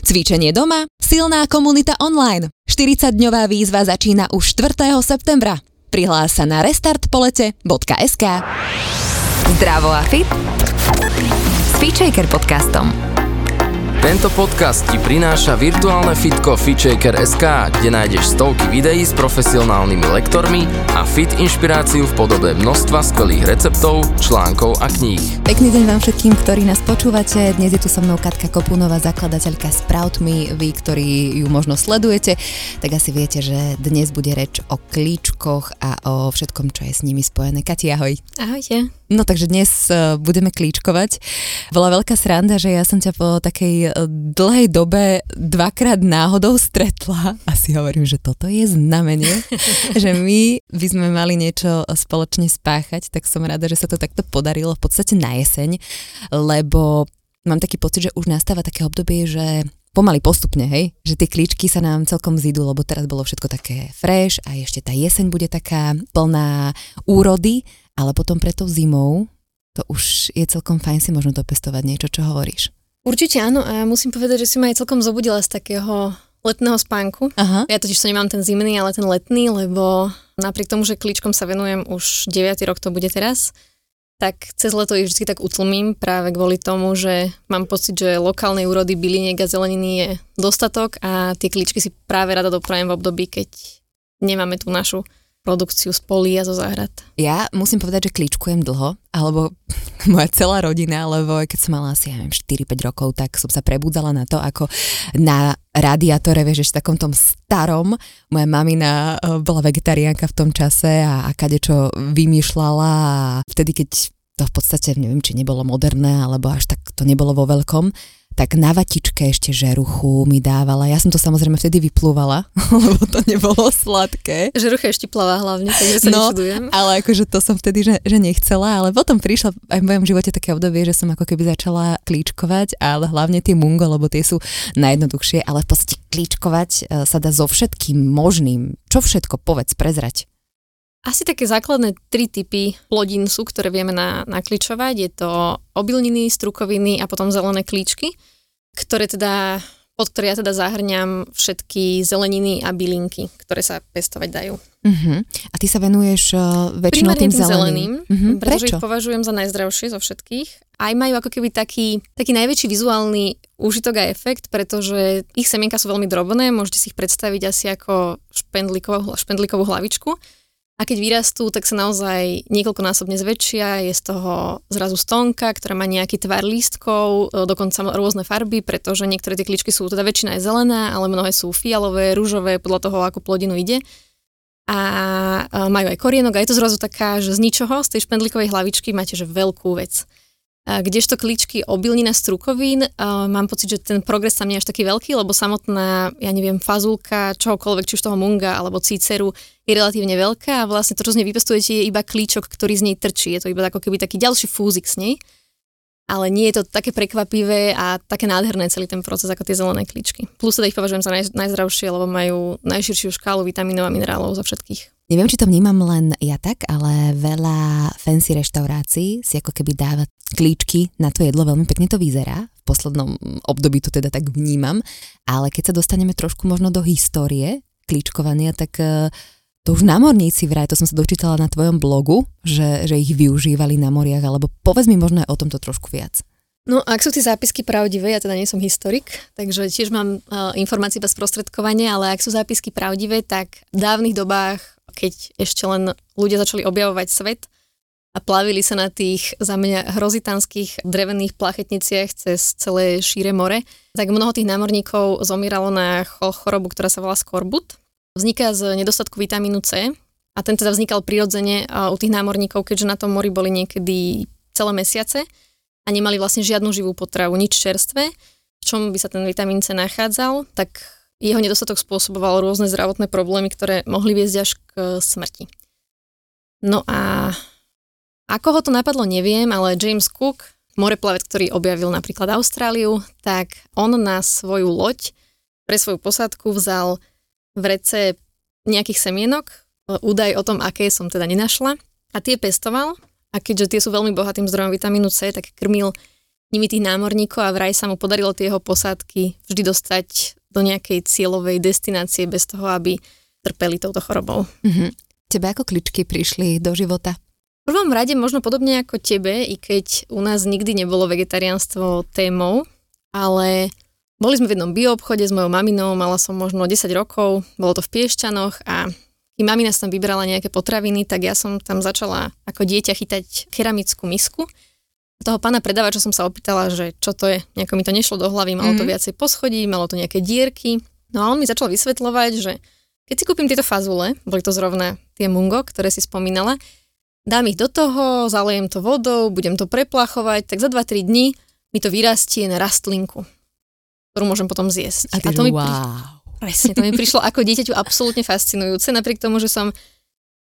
Cvičenie doma, silná komunita online. 40-dňová výzva začína už 4. septembra. Prihlás sa na restartpolete.sk Zdravo a fit s podcastom. Tento podcast ti prináša virtuálne fitko FitShaker.sk, kde nájdeš stovky videí s profesionálnymi lektormi a fit inšpiráciu v podobe množstva skvelých receptov, článkov a kníh. Pekný deň vám všetkým, ktorí nás počúvate. Dnes je tu so mnou Katka Kopunová, zakladateľka Sprout Me. Vy, ktorí ju možno sledujete, tak asi viete, že dnes bude reč o klíčkoch a o všetkom, čo je s nimi spojené. Kati, ahoj. Ahojte. No takže dnes uh, budeme klíčkovať. Bola veľká sranda, že ja som ťa po takej uh, dlhej dobe dvakrát náhodou stretla a si hovorím, že toto je znamenie, že my by sme mali niečo spoločne spáchať, tak som rada, že sa to takto podarilo v podstate na jeseň, lebo mám taký pocit, že už nastáva také obdobie, že pomaly postupne, hej, že tie klíčky sa nám celkom zídu, lebo teraz bolo všetko také fresh a ešte tá jeseň bude taká plná úrody ale potom pre tou zimou to už je celkom fajn si možno dopestovať niečo, čo hovoríš. Určite áno a musím povedať, že si ma aj celkom zobudila z takého letného spánku. Aha. Ja totiž to nemám ten zimný, ale ten letný, lebo napriek tomu, že klíčkom sa venujem už 9. rok to bude teraz, tak cez leto ich vždy tak utlmím práve kvôli tomu, že mám pocit, že lokálnej úrody byliniek a zeleniny je dostatok a tie klíčky si práve rada doprajem v období, keď nemáme tú našu produkciu z polí a zo záhrad. Ja musím povedať, že klíčkujem dlho, alebo moja celá rodina, lebo keď som mala asi, ja neviem, 4-5 rokov, tak som sa prebudzala na to, ako na radiátore, vieš, ešte takom tom starom. Moja mamina eh, bola vegetariánka v tom čase a, a kadečo vymýšľala a vtedy, keď to v podstate, neviem, či nebolo moderné, alebo až tak to nebolo vo veľkom, tak na vatičke ešte žeruchu mi dávala. Ja som to samozrejme vtedy vyplúvala, lebo to nebolo sladké. Žerucha ešte plavá hlavne, takže sa no, nečudujem. ale akože to som vtedy, že, že nechcela, ale potom prišla aj v mojom živote také obdobie, že som ako keby začala klíčkovať, ale hlavne tie mungo, lebo tie sú najjednoduchšie, ale v podstate klíčkovať e, sa dá so všetkým možným. Čo všetko, povedz, prezrať. Asi také základné tri typy plodín sú, ktoré vieme na, nakličovať. Je to obilniny, strukoviny a potom zelené klíčky, ktoré teda, pod ktoré ja teda zahrňam všetky zeleniny a bylinky, ktoré sa pestovať dajú. Uh-huh. A ty sa venuješ uh, väčšinou tým, tým zeleným? Uh-huh. Pretože Prečo? ich považujem za najzdravšie zo všetkých. Aj majú ako keby taký, taký najväčší vizuálny úžitok a efekt, pretože ich semienka sú veľmi drobné, môžete si ich predstaviť asi ako špendlíkovú, špendlíkovú hlavičku a keď vyrastú, tak sa naozaj niekoľkonásobne zväčšia, je z toho zrazu stonka, ktorá má nejaký tvar lístkov, e, dokonca rôzne farby, pretože niektoré tie kličky sú, teda väčšina je zelená, ale mnohé sú fialové, rúžové, podľa toho, ako plodinu ide. A e, majú aj korienok a je to zrazu taká, že z ničoho, z tej špendlíkovej hlavičky máte že veľkú vec. Kdežto klíčky obilnina strukovín, mám pocit, že ten progres tam nie je až taký veľký, lebo samotná, ja neviem, fazulka, čohokoľvek, či už toho munga alebo cíceru je relatívne veľká a vlastne to, čo z nej vypestujete, je iba klíčok, ktorý z nej trčí. Je to iba ako keby taký ďalší fúzik z nej ale nie je to také prekvapivé a také nádherné celý ten proces ako tie zelené klíčky. Plus teda ich považujem za naj, najzdravšie, lebo majú najširšiu škálu vitamínov a minerálov zo všetkých. Neviem, či to vnímam len ja tak, ale veľa fancy reštaurácií si ako keby dáva klíčky na to jedlo, veľmi pekne to vyzerá. V poslednom období to teda tak vnímam, ale keď sa dostaneme trošku možno do histórie klíčkovania, tak uh, to už námorníci vraj, to som sa dočítala na tvojom blogu, že, že ich využívali na moriach, alebo povedz mi možno aj o tomto trošku viac. No, ak sú tie zápisky pravdivé, ja teda nie som historik, takže tiež mám uh, informácie bez prostredkovania, ale ak sú zápisky pravdivé, tak v dávnych dobách keď ešte len ľudia začali objavovať svet a plavili sa na tých za mňa hrozitanských drevených plachetniciach cez celé šíre more, tak mnoho tých námorníkov zomíralo na chorobu, ktorá sa volá skorbut. Vzniká z nedostatku vitamínu C a ten teda vznikal prirodzene u tých námorníkov, keďže na tom mori boli niekedy celé mesiace a nemali vlastne žiadnu živú potravu, nič čerstvé. V čom by sa ten vitamín C nachádzal, tak jeho nedostatok spôsoboval rôzne zdravotné problémy, ktoré mohli viesť až k smrti. No a ako ho to napadlo, neviem, ale James Cook, moreplavec, ktorý objavil napríklad Austráliu, tak on na svoju loď pre svoju posádku vzal v rece nejakých semienok, údaj o tom, aké som teda nenašla a tie pestoval a keďže tie sú veľmi bohatým zdrojom vitamínu C, tak krmil nimi tých námorníkov a vraj sa mu podarilo tie jeho posádky vždy dostať do nejakej cieľovej destinácie bez toho, aby trpeli touto chorobou. Mm-hmm. Tebe ako kličky prišli do života? V prvom rade možno podobne ako tebe, i keď u nás nikdy nebolo vegetariánstvo témou, ale boli sme v jednom bioobchode s mojou maminou, mala som možno 10 rokov, bolo to v Piešťanoch a keď mamina tam vybrala nejaké potraviny, tak ja som tam začala ako dieťa chytať keramickú misku toho pána predávača som sa opýtala, že čo to je, nejako mi to nešlo do hlavy, malo to mm-hmm. viacej poschodí, malo to nejaké dierky. No a on mi začal vysvetľovať, že keď si kúpim tieto fazule, boli to zrovna tie mungo, ktoré si spomínala, dám ich do toho, zalejem to vodou, budem to preplachovať, tak za 2-3 dní mi to vyrastie na rastlinku, ktorú môžem potom zjesť. A, ty, a to mi wow. Pri... Presne, to mi prišlo ako dieťaťu absolútne fascinujúce, napriek tomu, že som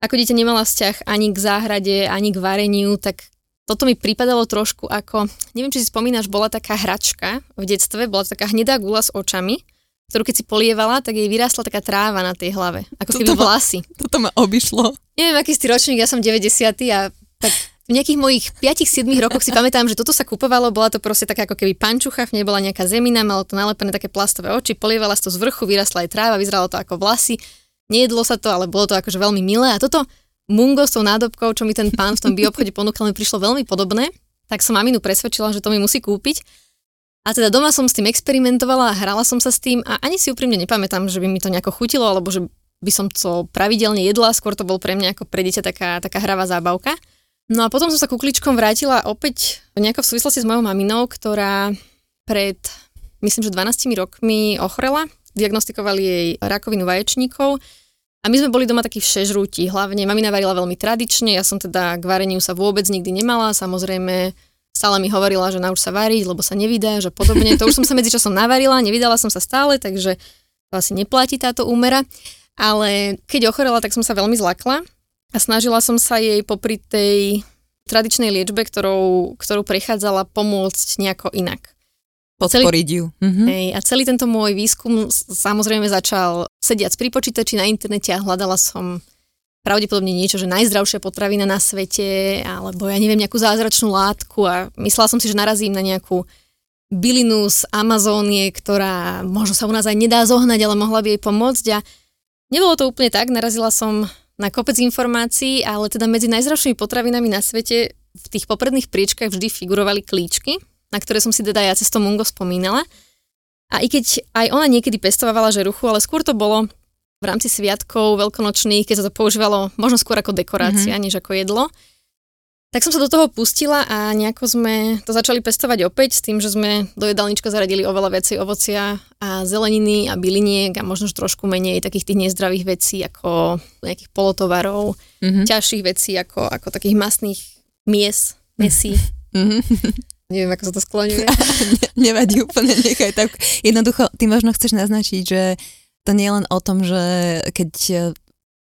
ako dieťa nemala vzťah ani k záhrade, ani k vareniu, tak toto mi pripadalo trošku ako, neviem, či si spomínaš, bola taká hračka v detstve, bola to taká hnedá gula s očami, ktorú keď si polievala, tak jej vyrástla taká tráva na tej hlave, ako keby vlasy. Toto ma obišlo. Neviem, aký si ročník, ja som 90 a tak v nejakých mojich 5-7 rokoch si pamätám, že toto sa kupovalo, bola to proste taká ako keby pančucha, nebola nejaká zemina, malo to nalepené také plastové oči, polievala sa to z vrchu, vyrastla aj tráva, vyzeralo to ako vlasy, nejedlo sa to, ale bolo to akože veľmi milé a toto mungo s tou nádobkou, čo mi ten pán v tom bioobchode ponúkal, mi prišlo veľmi podobné, tak som maminu presvedčila, že to mi musí kúpiť. A teda doma som s tým experimentovala a hrala som sa s tým a ani si úprimne nepamätám, že by mi to nejako chutilo, alebo že by som to pravidelne jedla, skôr to bol pre mňa ako pre dieťa taká, taká hravá zábavka. No a potom som sa kukličkom vrátila opäť nejako v súvislosti s mojou maminou, ktorá pred, myslím, že 12 rokmi ochorela. Diagnostikovali jej rakovinu vaječníkov a my sme boli doma takí všežrúti, hlavne mamina varila veľmi tradične, ja som teda k vareniu sa vôbec nikdy nemala, samozrejme stále mi hovorila, že nauč sa variť, lebo sa nevydá, že podobne. To už som sa medzičasom navarila, nevydala som sa stále, takže to asi neplatí táto úmera. Ale keď ochorela, tak som sa veľmi zlakla a snažila som sa jej popri tej tradičnej liečbe, ktorou, ktorú prechádzala, pomôcť nejako inak. Podporiť ju. Mhm. Hej, a celý tento môj výskum samozrejme začal sediac pri počítači na internete a hľadala som pravdepodobne niečo, že najzdravšia potravina na svete, alebo ja neviem, nejakú zázračnú látku a myslela som si, že narazím na nejakú bylinu z Amazónie, ktorá možno sa u nás aj nedá zohnať, ale mohla by jej pomôcť a nebolo to úplne tak, narazila som na kopec informácií, ale teda medzi najzdravšími potravinami na svete v tých popredných priečkách vždy figurovali klíčky, na ktoré som si teda ja cez to Mungo spomínala. A i keď aj ona niekedy pestovala žeruchu, ale skôr to bolo v rámci sviatkov veľkonočných, keď sa to používalo možno skôr ako dekorácia, mm-hmm. než ako jedlo. Tak som sa do toho pustila a nejako sme to začali pestovať opäť s tým, že sme do jedálnička zaradili oveľa viacej ovocia a zeleniny a byliniek a možno trošku menej takých tých nezdravých vecí ako nejakých polotovarov, mm-hmm. ťažších vecí ako, ako takých masných mies, mesí. Mm-hmm. Neviem, ako sa to skloňuje. Nevadí úplne, nechaj tak. Jednoducho, ty možno chceš naznačiť, že to nie je len o tom, že keď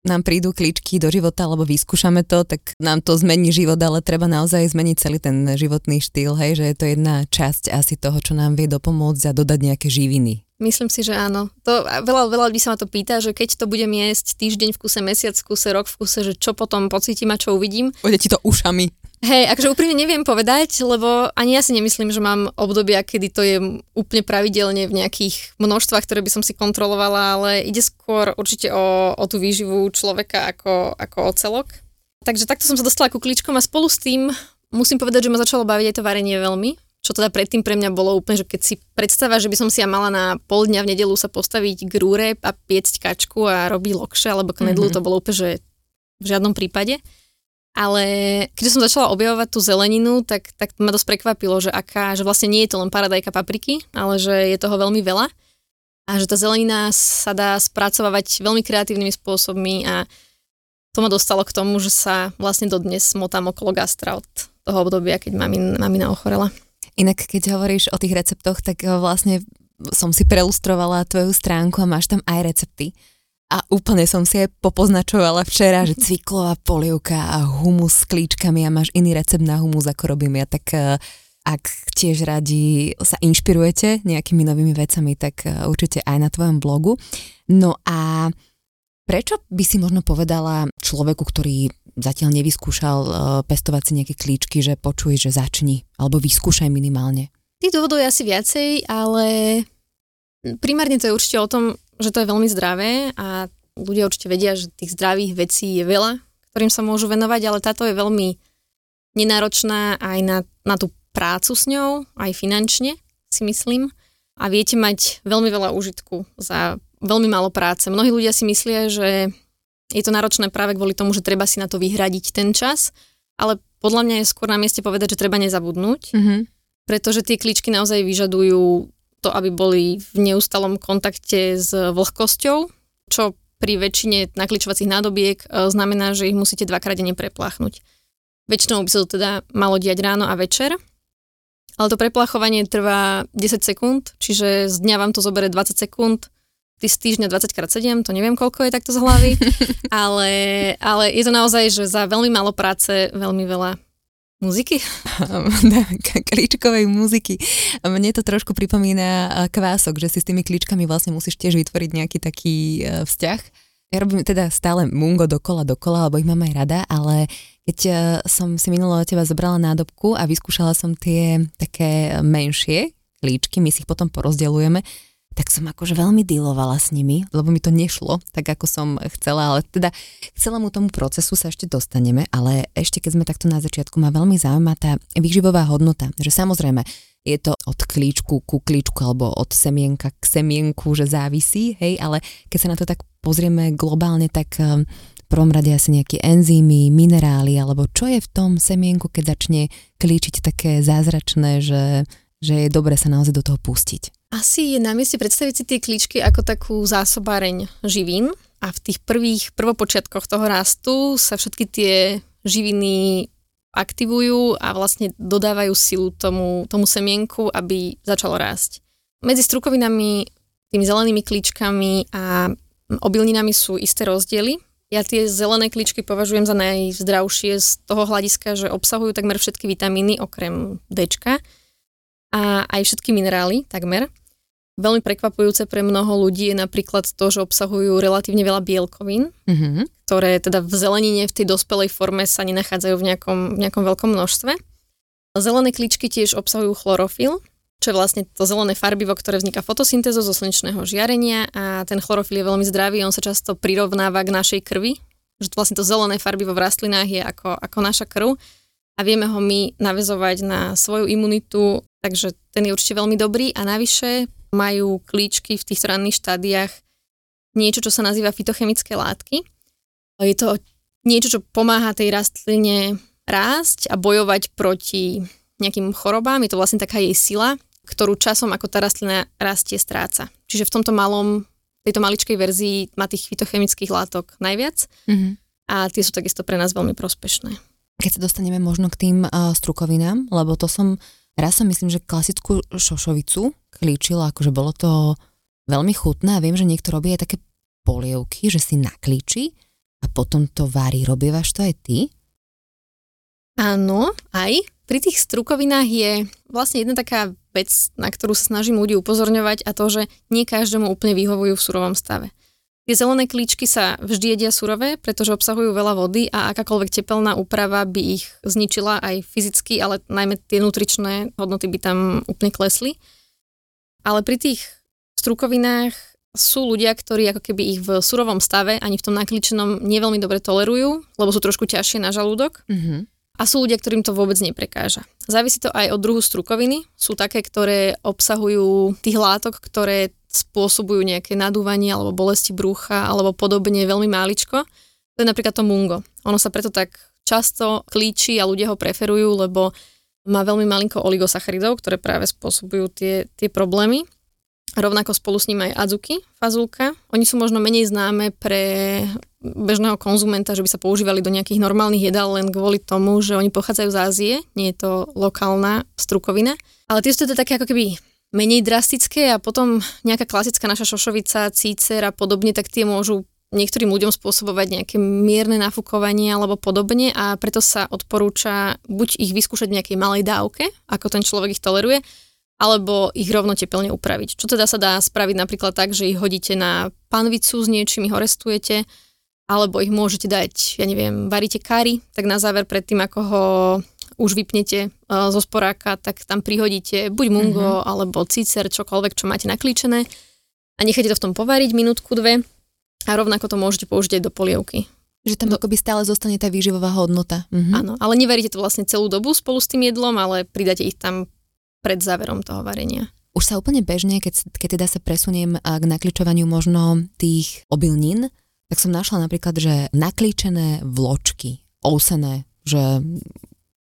nám prídu kličky do života, alebo vyskúšame to, tak nám to zmení život, ale treba naozaj zmeniť celý ten životný štýl, hej, že je to jedna časť asi toho, čo nám vie dopomôcť a dodať nejaké živiny. Myslím si, že áno. To, veľa, veľa ľudí sa ma to pýta, že keď to budem jesť týždeň v kuse, mesiac v kuse, rok v kuse, že čo potom pocítim a čo uvidím. Pôjde ti to ušami. Hej, akože úprimne neviem povedať, lebo ani ja si nemyslím, že mám obdobia, kedy to je úplne pravidelne v nejakých množstvách, ktoré by som si kontrolovala, ale ide skôr určite o, o tú výživu človeka ako, ako o celok. Takže takto som sa dostala ku kličkom a spolu s tým musím povedať, že ma začalo baviť aj to varenie veľmi, čo teda predtým pre mňa bolo úplne, že keď si predstava, že by som si ja mala na pol dňa v nedelu sa postaviť k rúre a piecť kačku a robiť lokše alebo knedlu, mm-hmm. to bolo úplne, že v žiadnom prípade. Ale keď som začala objavovať tú zeleninu, tak, tak ma dosť prekvapilo, že aká, že vlastne nie je to len paradajka papriky, ale že je toho veľmi veľa a že tá zelenina sa dá spracovávať veľmi kreatívnymi spôsobmi a to ma dostalo k tomu, že sa vlastne dodnes motám okolo gastra od toho obdobia, keď mamin, mamina ochorela. Inak keď hovoríš o tých receptoch, tak vlastne som si prelustrovala tvoju stránku a máš tam aj recepty a úplne som si aj popoznačovala včera, že cviklová polievka a humus s klíčkami a máš iný recept na humus, ako robím ja, tak eh, ak tiež radi sa inšpirujete nejakými novými vecami, tak eh, určite aj na tvojom blogu. No a prečo by si možno povedala človeku, ktorý zatiaľ nevyskúšal uh, pestovať si nejaké klíčky, že počuj, že začni, alebo vyskúšaj minimálne? Tých dôvodov je asi viacej, ale primárne to je určite o tom, že to je veľmi zdravé a ľudia určite vedia, že tých zdravých vecí je veľa, ktorým sa môžu venovať, ale táto je veľmi nenáročná aj na, na tú prácu s ňou, aj finančne, si myslím. A viete mať veľmi veľa užitku za veľmi málo práce. Mnohí ľudia si myslia, že je to náročné práve kvôli tomu, že treba si na to vyhradiť ten čas, ale podľa mňa je skôr na mieste povedať, že treba nezabudnúť, mm-hmm. pretože tie kličky naozaj vyžadujú to, aby boli v neustalom kontakte s vlhkosťou, čo pri väčšine nakličovacích nádobiek e, znamená, že ich musíte dvakrát denne prepláchnuť. Väčšinou by sa to teda malo diať ráno a večer, ale to preplachovanie trvá 10 sekúnd, čiže z dňa vám to zobere 20 sekúnd, ty z týždňa 20x7, to neviem koľko je takto z hlavy, ale, ale je to naozaj, že za veľmi málo práce veľmi veľa muziky? klíčkovej muziky. Mne to trošku pripomína kvások, že si s tými klíčkami vlastne musíš tiež vytvoriť nejaký taký e, vzťah. Ja robím teda stále mungo dokola, dokola, lebo ich mám aj rada, ale keď e, som si minulo teba zobrala nádobku a vyskúšala som tie také menšie klíčky, my si ich potom porozdeľujeme, tak som akože veľmi dealovala s nimi, lebo mi to nešlo tak, ako som chcela, ale teda k celému tomu procesu sa ešte dostaneme, ale ešte keď sme takto na začiatku, ma veľmi zaujíma tá výživová hodnota, že samozrejme je to od klíčku ku klíčku alebo od semienka k semienku, že závisí, hej, ale keď sa na to tak pozrieme globálne, tak um, v prvom rade asi nejaké enzymy, minerály, alebo čo je v tom semienku, keď začne klíčiť také zázračné, že, že je dobre sa naozaj do toho pustiť. Asi je na mieste predstaviť si tie klíčky ako takú zásobáreň živín a v tých prvých prvopočiatkoch toho rastu sa všetky tie živiny aktivujú a vlastne dodávajú silu tomu, tomu semienku, aby začalo rásť. Medzi strukovinami, tými zelenými klíčkami a obilninami sú isté rozdiely. Ja tie zelené klíčky považujem za najzdravšie z toho hľadiska, že obsahujú takmer všetky vitamíny okrem D a aj všetky minerály takmer. Veľmi prekvapujúce pre mnoho ľudí je napríklad to, že obsahujú relatívne veľa bielkovín, mm-hmm. ktoré teda v zelenine v tej dospelej forme sa nenachádzajú v nejakom, v nejakom veľkom množstve. Zelené kličky tiež obsahujú chlorofil, čo je vlastne to zelené farbivo, ktoré vzniká fotosyntézou zo slnečného žiarenia a ten chlorofil je veľmi zdravý, on sa často prirovnáva k našej krvi, že vlastne to zelené farbivo v rastlinách je ako, ako naša krv a vieme ho my navezovať na svoju imunitu, takže ten je určite veľmi dobrý a navyše majú klíčky v týchto ranných štádiách niečo, čo sa nazýva fitochemické látky. Je to niečo, čo pomáha tej rastline rásť a bojovať proti nejakým chorobám. Je to vlastne taká jej sila, ktorú časom ako tá rastlina rastie, stráca. Čiže v tomto malom, tejto maličkej verzii má tých fitochemických látok najviac mm-hmm. a tie sú takisto pre nás veľmi prospešné. Keď sa dostaneme možno k tým uh, strukovinám, lebo to som Raz som myslím, že klasickú šošovicu klíčila, akože bolo to veľmi chutné a viem, že niekto robí aj také polievky, že si naklíči a potom to varí. Robievaš to aj ty? Áno, aj. Pri tých strukovinách je vlastne jedna taká vec, na ktorú sa snažím ľudí upozorňovať a to, že nie každému úplne vyhovujú v surovom stave. Tie zelené klíčky sa vždy jedia surové, pretože obsahujú veľa vody a akákoľvek tepelná úprava by ich zničila aj fyzicky, ale najmä tie nutričné hodnoty by tam úplne klesli. Ale pri tých strukovinách sú ľudia, ktorí ako keby ich v surovom stave ani v tom naklíčenom neveľmi dobre tolerujú, lebo sú trošku ťažšie na žalúdok. Mm-hmm. A sú ľudia, ktorým to vôbec neprekáža. Závisí to aj od druhu strukoviny. Sú také, ktoré obsahujú tých látok, ktoré spôsobujú nejaké nadúvanie alebo bolesti brucha alebo podobne veľmi máličko. To je napríklad to mungo. Ono sa preto tak často klíči a ľudia ho preferujú, lebo má veľmi malinko oligosacharidov, ktoré práve spôsobujú tie, tie problémy. Rovnako spolu s ním aj adzuki, fazulka. Oni sú možno menej známe pre bežného konzumenta, že by sa používali do nejakých normálnych jedál len kvôli tomu, že oni pochádzajú z Ázie, nie je to lokálna strukovina. Ale tie sú teda také ako keby menej drastické a potom nejaká klasická naša šošovica, cícer a podobne, tak tie môžu niektorým ľuďom spôsobovať nejaké mierne nafúkovanie alebo podobne a preto sa odporúča buď ich vyskúšať v nejakej malej dávke, ako ten človek ich toleruje, alebo ich rovno tepelne upraviť. Čo teda sa dá spraviť napríklad tak, že ich hodíte na panvicu s niečím, ich horestujete alebo ich môžete dať, ja neviem, varíte kary, tak na záver predtým, ako ho už vypnete uh, zo sporáka, tak tam prihodíte buď mungo, mm-hmm. alebo cicer, čokoľvek, čo máte naklíčené a necháte to v tom povariť minútku, dve a rovnako to môžete použiť aj do polievky. Že tam akoby stále zostane tá výživová hodnota. Mhm. Áno, ale nevaríte to vlastne celú dobu spolu s tým jedlom, ale pridáte ich tam pred záverom toho varenia. Už sa úplne bežne, keď, keď teda sa presuniem k nakličovaniu možno tých obilnín, tak som našla napríklad, že naklíčené vločky, ousené, že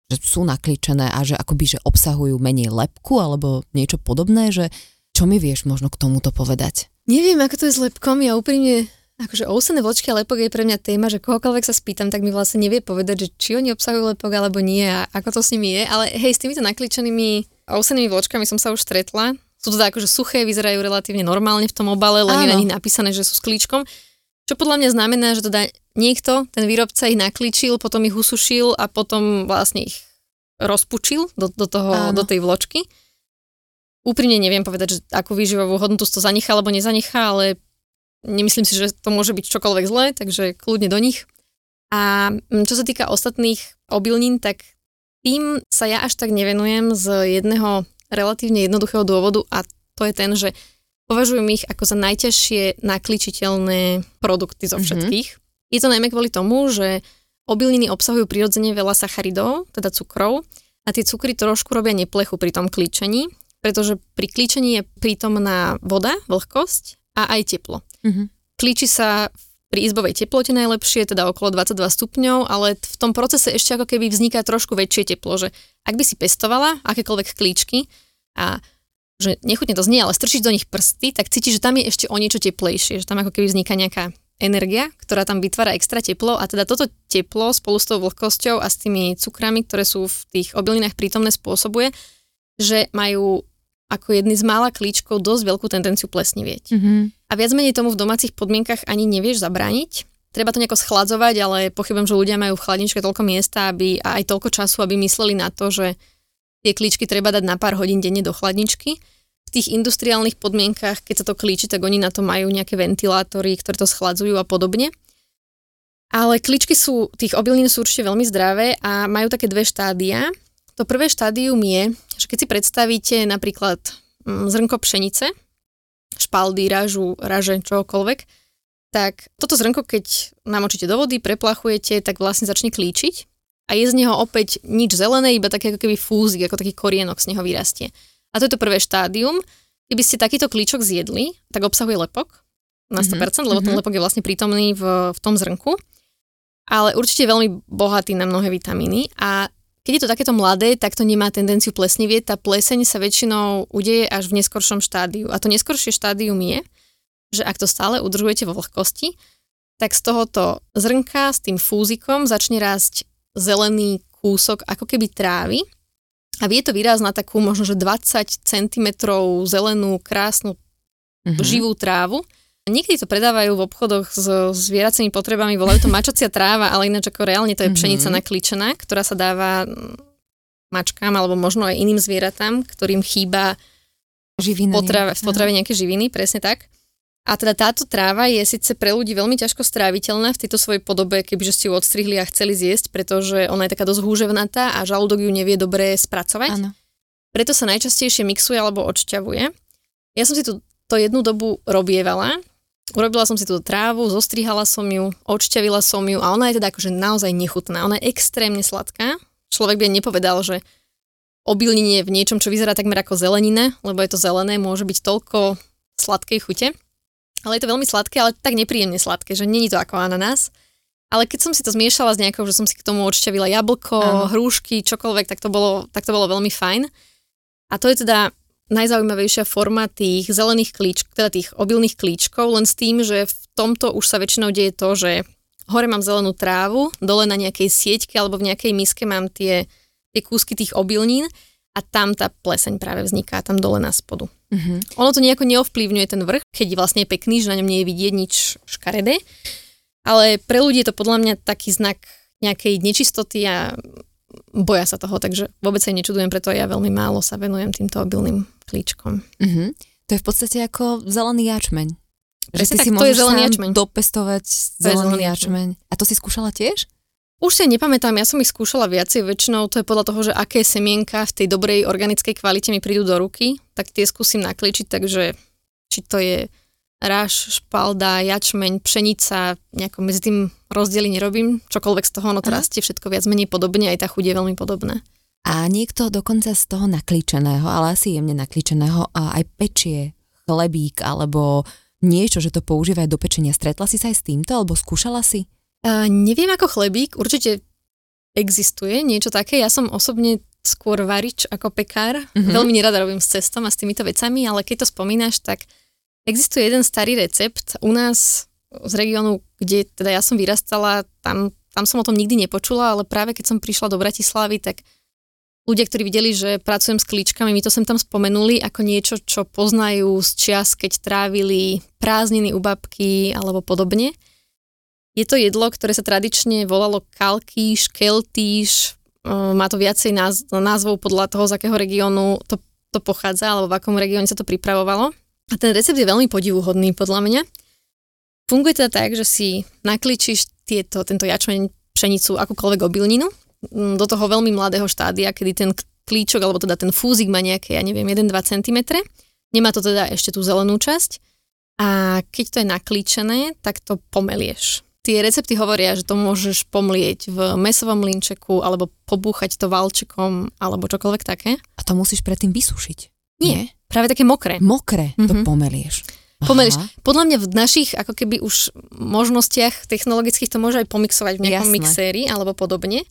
že sú naklíčené a že akoby, že obsahujú menej lepku alebo niečo podobné, že čo mi vieš možno k tomuto povedať? Neviem, ako to je s lepkom, ja úprimne Akože ousené vločky a lepok je pre mňa téma, že kohokoľvek sa spýtam, tak mi vlastne nevie povedať, že či oni obsahujú lepok alebo nie a ako to s nimi je. Ale hej, s týmito naklíčenými ousenými vločkami som sa už stretla. Sú to teda akože suché, vyzerajú relatívne normálne v tom obale, len je na nich napísané, že sú s klíčkom. Čo podľa mňa znamená, že teda niekto, ten výrobca ich naklíčil, potom ich usušil a potom vlastne ich rozpučil do, do, toho, do tej vločky. Úprimne neviem povedať, že akú výživovú hodnotu to zanechá alebo nezanechá, ale Nemyslím si, že to môže byť čokoľvek zlé, takže kľudne do nich. A mm, čo sa týka ostatných obilnín, tak tým sa ja až tak nevenujem z jedného relatívne jednoduchého dôvodu a to je ten, že považujem ich ako za najťažšie nakličiteľné produkty zo mhm. všetkých. Mm-hmm. Je to najmä kvôli tomu, že obilniny obsahujú prirodzene veľa sacharidov, teda cukrov, a tie cukry trošku robia neplechu pri tom klíčení, pretože pri klíčení je prítomná voda, vlhkosť a aj teplo. Mm-hmm. Klíči sa pri izbovej teplote najlepšie, teda okolo 22 stupňov, ale v tom procese ešte ako keby vzniká trošku väčšie teplo, že ak by si pestovala akékoľvek klíčky a že nechutne to znie, ale strčíš do nich prsty, tak cítiš, že tam je ešte o niečo teplejšie, že tam ako keby vzniká nejaká energia, ktorá tam vytvára extra teplo a teda toto teplo spolu s tou vlhkosťou a s tými cukrami, ktoré sú v tých obilinách prítomné, spôsobuje, že majú ako jedny z mála klíčkov dosť veľkú tendenciu plesnivieť. Mm-hmm. A viac menej tomu v domácich podmienkach ani nevieš zabrániť. Treba to nejako schladzovať, ale pochybujem, že ľudia majú v chladničke toľko miesta aby, a aj toľko času, aby mysleli na to, že tie klíčky treba dať na pár hodín denne do chladničky. V tých industriálnych podmienkach, keď sa to klíči, tak oni na to majú nejaké ventilátory, ktoré to schladzujú a podobne. Ale klíčky sú, tých obilnín sú určite veľmi zdravé a majú také dve štádia. To prvé štádium je, že keď si predstavíte napríklad mm, zrnko pšenice, špaldy, ražu, raže, čokoľvek, tak toto zrnko, keď namočíte do vody, preplachujete, tak vlastne začne klíčiť a je z neho opäť nič zelené, iba také ako keby fúzik, ako taký korienok z neho vyrastie. A to je to prvé štádium. Keby ste takýto klíčok zjedli, tak obsahuje lepok na 100%, mm-hmm. lebo ten mhm. lepok je vlastne prítomný v, v tom zrnku. Ale určite je veľmi bohatý na mnohé vitamíny a keď je to takéto mladé, tak to nemá tendenciu plesnivieť. Tá pleseň sa väčšinou udeje až v neskoršom štádiu. A to neskoršie štádium je, že ak to stále udržujete vo vlhkosti, tak z tohoto zrnka s tým fúzikom začne rásť zelený kúsok ako keby trávy a vie to vyrásť na takú možno, že 20 cm zelenú, krásnu, mm-hmm. živú trávu Niekedy to predávajú v obchodoch s zvieracími potrebami, volajú to mačacia tráva, ale ináč ako reálne to je mhm. pšenica mm-hmm. naklíčená, ktorá sa dáva mačkám alebo možno aj iným zvieratám, ktorým chýba. Potrava, v potrave nejaké živiny, presne tak. A teda táto tráva je síce pre ľudí veľmi ťažko stráviteľná v tejto svojej podobe, kebyže ste ju odstrihli a chceli zjesť, pretože ona je taká dosť húževnatá a žalúdok ju nevie dobre spracovať. Ano. Preto sa najčastejšie mixuje alebo odšťavuje. Ja som si tu to jednu dobu robievala, Urobila som si túto trávu, zostrihala som ju, odšťavila som ju a ona je teda akože naozaj nechutná. Ona je extrémne sladká. Človek by nepovedal, že obilnenie v niečom, čo vyzerá takmer ako zelenina, lebo je to zelené, môže byť toľko sladkej chute. Ale je to veľmi sladké, ale tak nepríjemne sladké, že není to ako ananás. Ale keď som si to zmiešala s nejakou, že som si k tomu odšťavila jablko, Áno. hrúšky, čokoľvek, tak to, bolo, tak to bolo veľmi fajn. A to je teda najzaujímavejšia forma tých zelených klíč, teda tých obilných klíčkov, len s tým, že v tomto už sa väčšinou deje to, že hore mám zelenú trávu, dole na nejakej sieťke alebo v nejakej miske mám tie, tie kúsky tých obilnín a tam tá pleseň práve vzniká, tam dole na spodu. Mm-hmm. Ono to nejako neovplyvňuje ten vrch, keď vlastne je pekný, že na ňom nie je vidieť nič škaredé, ale pre ľudí je to podľa mňa taký znak nejakej nečistoty a boja sa toho, takže vôbec sa nečudujem, preto ja veľmi málo sa venujem týmto obilným klíčkom. Mm-hmm. To je v podstate ako zelený jačmeň. Že ty tak, si to je zelený jačmeň. dopestovať To zelený zelený jačmeň. A to si skúšala tiež? Už si nepamätám, ja som ich skúšala viacej, väčšinou to je podľa toho, že aké semienka v tej dobrej organickej kvalite mi prídu do ruky, tak tie skúsim nakličiť, takže či to je ráž, špalda, jačmeň, pšenica, nejako medzi tým rozdiely nerobím, čokoľvek z toho, no to Aha. rastie všetko viac menej podobne, aj tá chuť je veľmi podobná. A niekto dokonca z toho naklíčeného, ale asi jemne naklíčeného, a aj pečie chlebík alebo niečo, že to používa aj do pečenia. Stretla si sa aj s týmto, alebo skúšala si? Uh, neviem ako chlebík, určite existuje niečo také, ja som osobne skôr varič ako pekár, Mhm. mm-hmm. veľmi nerada robím s cestom a s týmito vecami, ale keď to spomínaš, tak existuje jeden starý recept u nás z regiónu, kde teda ja som vyrastala, tam, tam som o tom nikdy nepočula, ale práve keď som prišla do Bratislavy, tak ľudia, ktorí videli, že pracujem s klíčkami, mi to sem tam spomenuli ako niečo, čo poznajú z čias, keď trávili prázdniny u babky alebo podobne. Je to jedlo, ktoré sa tradične volalo kalkíš, keltíš, e, má to viacej náz- názvov podľa toho, z akého regiónu to, to pochádza, alebo v akom regióne sa to pripravovalo. A ten recept je veľmi podivuhodný podľa mňa. Funguje teda tak, že si nakličíš tieto, tento jačmeň, pšenicu, akúkoľvek obilninu, do toho veľmi mladého štádia, kedy ten klíčok, alebo teda ten fúzik má nejaké, ja neviem, 1-2 cm. Nemá to teda ešte tú zelenú časť. A keď to je naklíčené, tak to pomelieš. Tie recepty hovoria, že to môžeš pomlieť v mesovom linčeku alebo pobúchať to valčekom alebo čokoľvek také. A to musíš predtým vysušiť. Nie, práve také mokré. Mokré to Mhm. pomelieš. Pomeliš. Podľa mňa v našich ako keby už možnostiach technologických to môže aj pomixovať v nejakom Jasné. mixéri alebo podobne.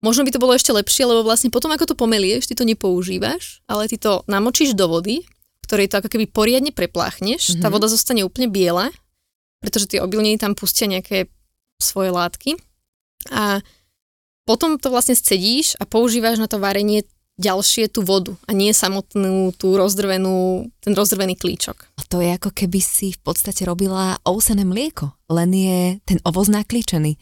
Možno by to bolo ešte lepšie, lebo vlastne potom, ako to pomelieš, ty to nepoužívaš, ale ty to namočíš do vody, ktorej to ako keby poriadne prepláchneš, tá Mhm. voda zostane úplne biela, pretože tie obilniny tam pustia nejaké svoje látky. A potom to vlastne scedíš a používaš na to varenie ďalšie tú vodu a nie samotnú tú rozdrvenú, ten rozdrvený klíčok. A to je ako keby si v podstate robila ousené mlieko, len je ten ovoz naklíčený.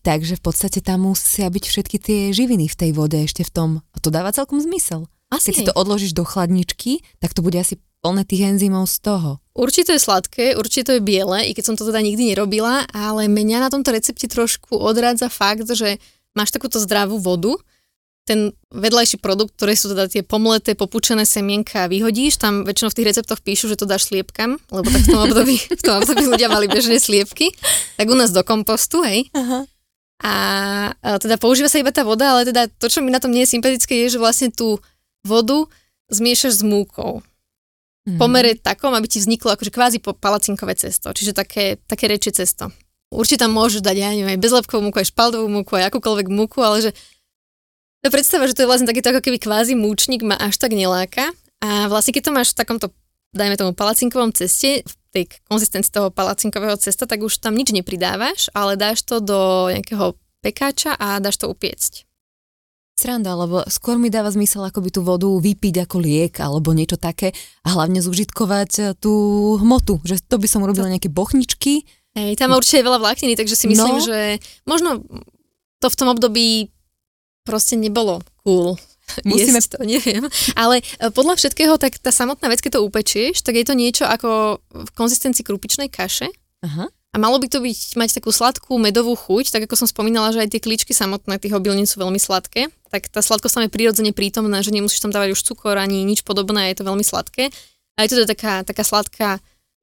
Takže v podstate tam musia byť všetky tie živiny v tej vode ešte v tom. A to dáva celkom zmysel. Asi Keď si to odložíš do chladničky, tak to bude asi plné tých enzymov z toho. Určite je sladké, určite je biele, i keď som to teda nikdy nerobila, ale mňa na tomto recepte trošku odrádza fakt, že máš takúto zdravú vodu, ten vedľajší produkt, ktoré sú teda tie pomleté, popučené semienka vyhodíš, tam väčšinou v tých receptoch píšu, že to dáš sliepkam, lebo tak v tom období, v tom období ľudia mali bežne sliepky, tak u nás do kompostu, hej. Aha. A, a teda používa sa iba tá voda, ale teda to, čo mi na tom nie je sympatické, je, že vlastne tú vodu zmiešaš s múkou. Mhm. Pomere takom, aby ti vzniklo akože kvázi palacinkové cesto, čiže také, také rečie cesto. Určite tam môžeš dať, ja neviem, aj bezlepkovú múku, aj špaldovú múku, aj akúkoľvek múku, ale že tá predstava, že to je vlastne takýto ako keby kvázi múčnik ma až tak neláka. A vlastne keď to máš v takomto, dajme tomu, palacinkovom ceste, v tej konzistencii toho palacinkového cesta, tak už tam nič nepridávaš, ale dáš to do nejakého pekáča a dáš to upiecť. Sranda, lebo skôr mi dáva zmysel akoby tú vodu vypiť ako liek alebo niečo také a hlavne zúžitkovať eh, tú hmotu, že to by som urobila nejaké bochničky. Hej, tam určite veľa vlákniny, takže si myslím, No. že možno to v tom období proste nebolo cool. Musíme- Jesť to, neviem. Ale e, podľa všetkého, tak tá samotná vec, keď to upečieš, tak je to niečo ako v konzistencii krupičnej kaše. Aha. A malo by to byť, mať takú sladkú medovú chuť, tak ako som spomínala, že aj tie klíčky samotné tých obilnín sú veľmi sladké, tak tá sladkosť tam je prirodzene prítomná, že nemusíš tam dávať už cukor ani nič podobné, je to veľmi sladké. A je to teda taká, taká sladká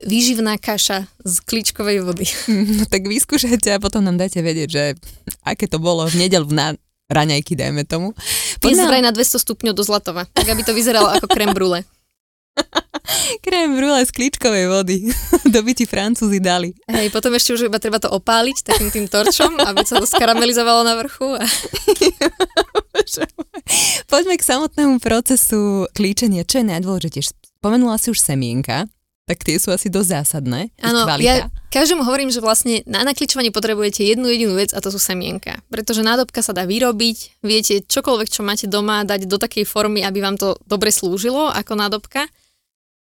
výživná kaša z klíčkovej vody. No tak vyskúšajte a potom nám dajte vedieť, že aké to bolo v nedel na raňajky, dajme tomu. Poďme vraj na 200 stupňov do Zlatova, tak aby to vyzeralo ako krem brule. krém brule z klíčkovej vody. to by ti Francúzi dali. Hej, potom ešte už iba treba to opáliť takým tým torčom, aby sa to skaramelizovalo na vrchu. A... Poďme k samotnému procesu klíčenia. Čo je najdôležitejšie? Spomenula si už semienka, tak tie sú asi dosť zásadné. Áno, ja každému hovorím, že vlastne na nakličovanie potrebujete jednu jedinú vec a to sú semienka. Pretože nádobka sa dá vyrobiť, viete čokoľvek, čo máte doma, dať do takej formy, aby vám to dobre slúžilo ako nádobka.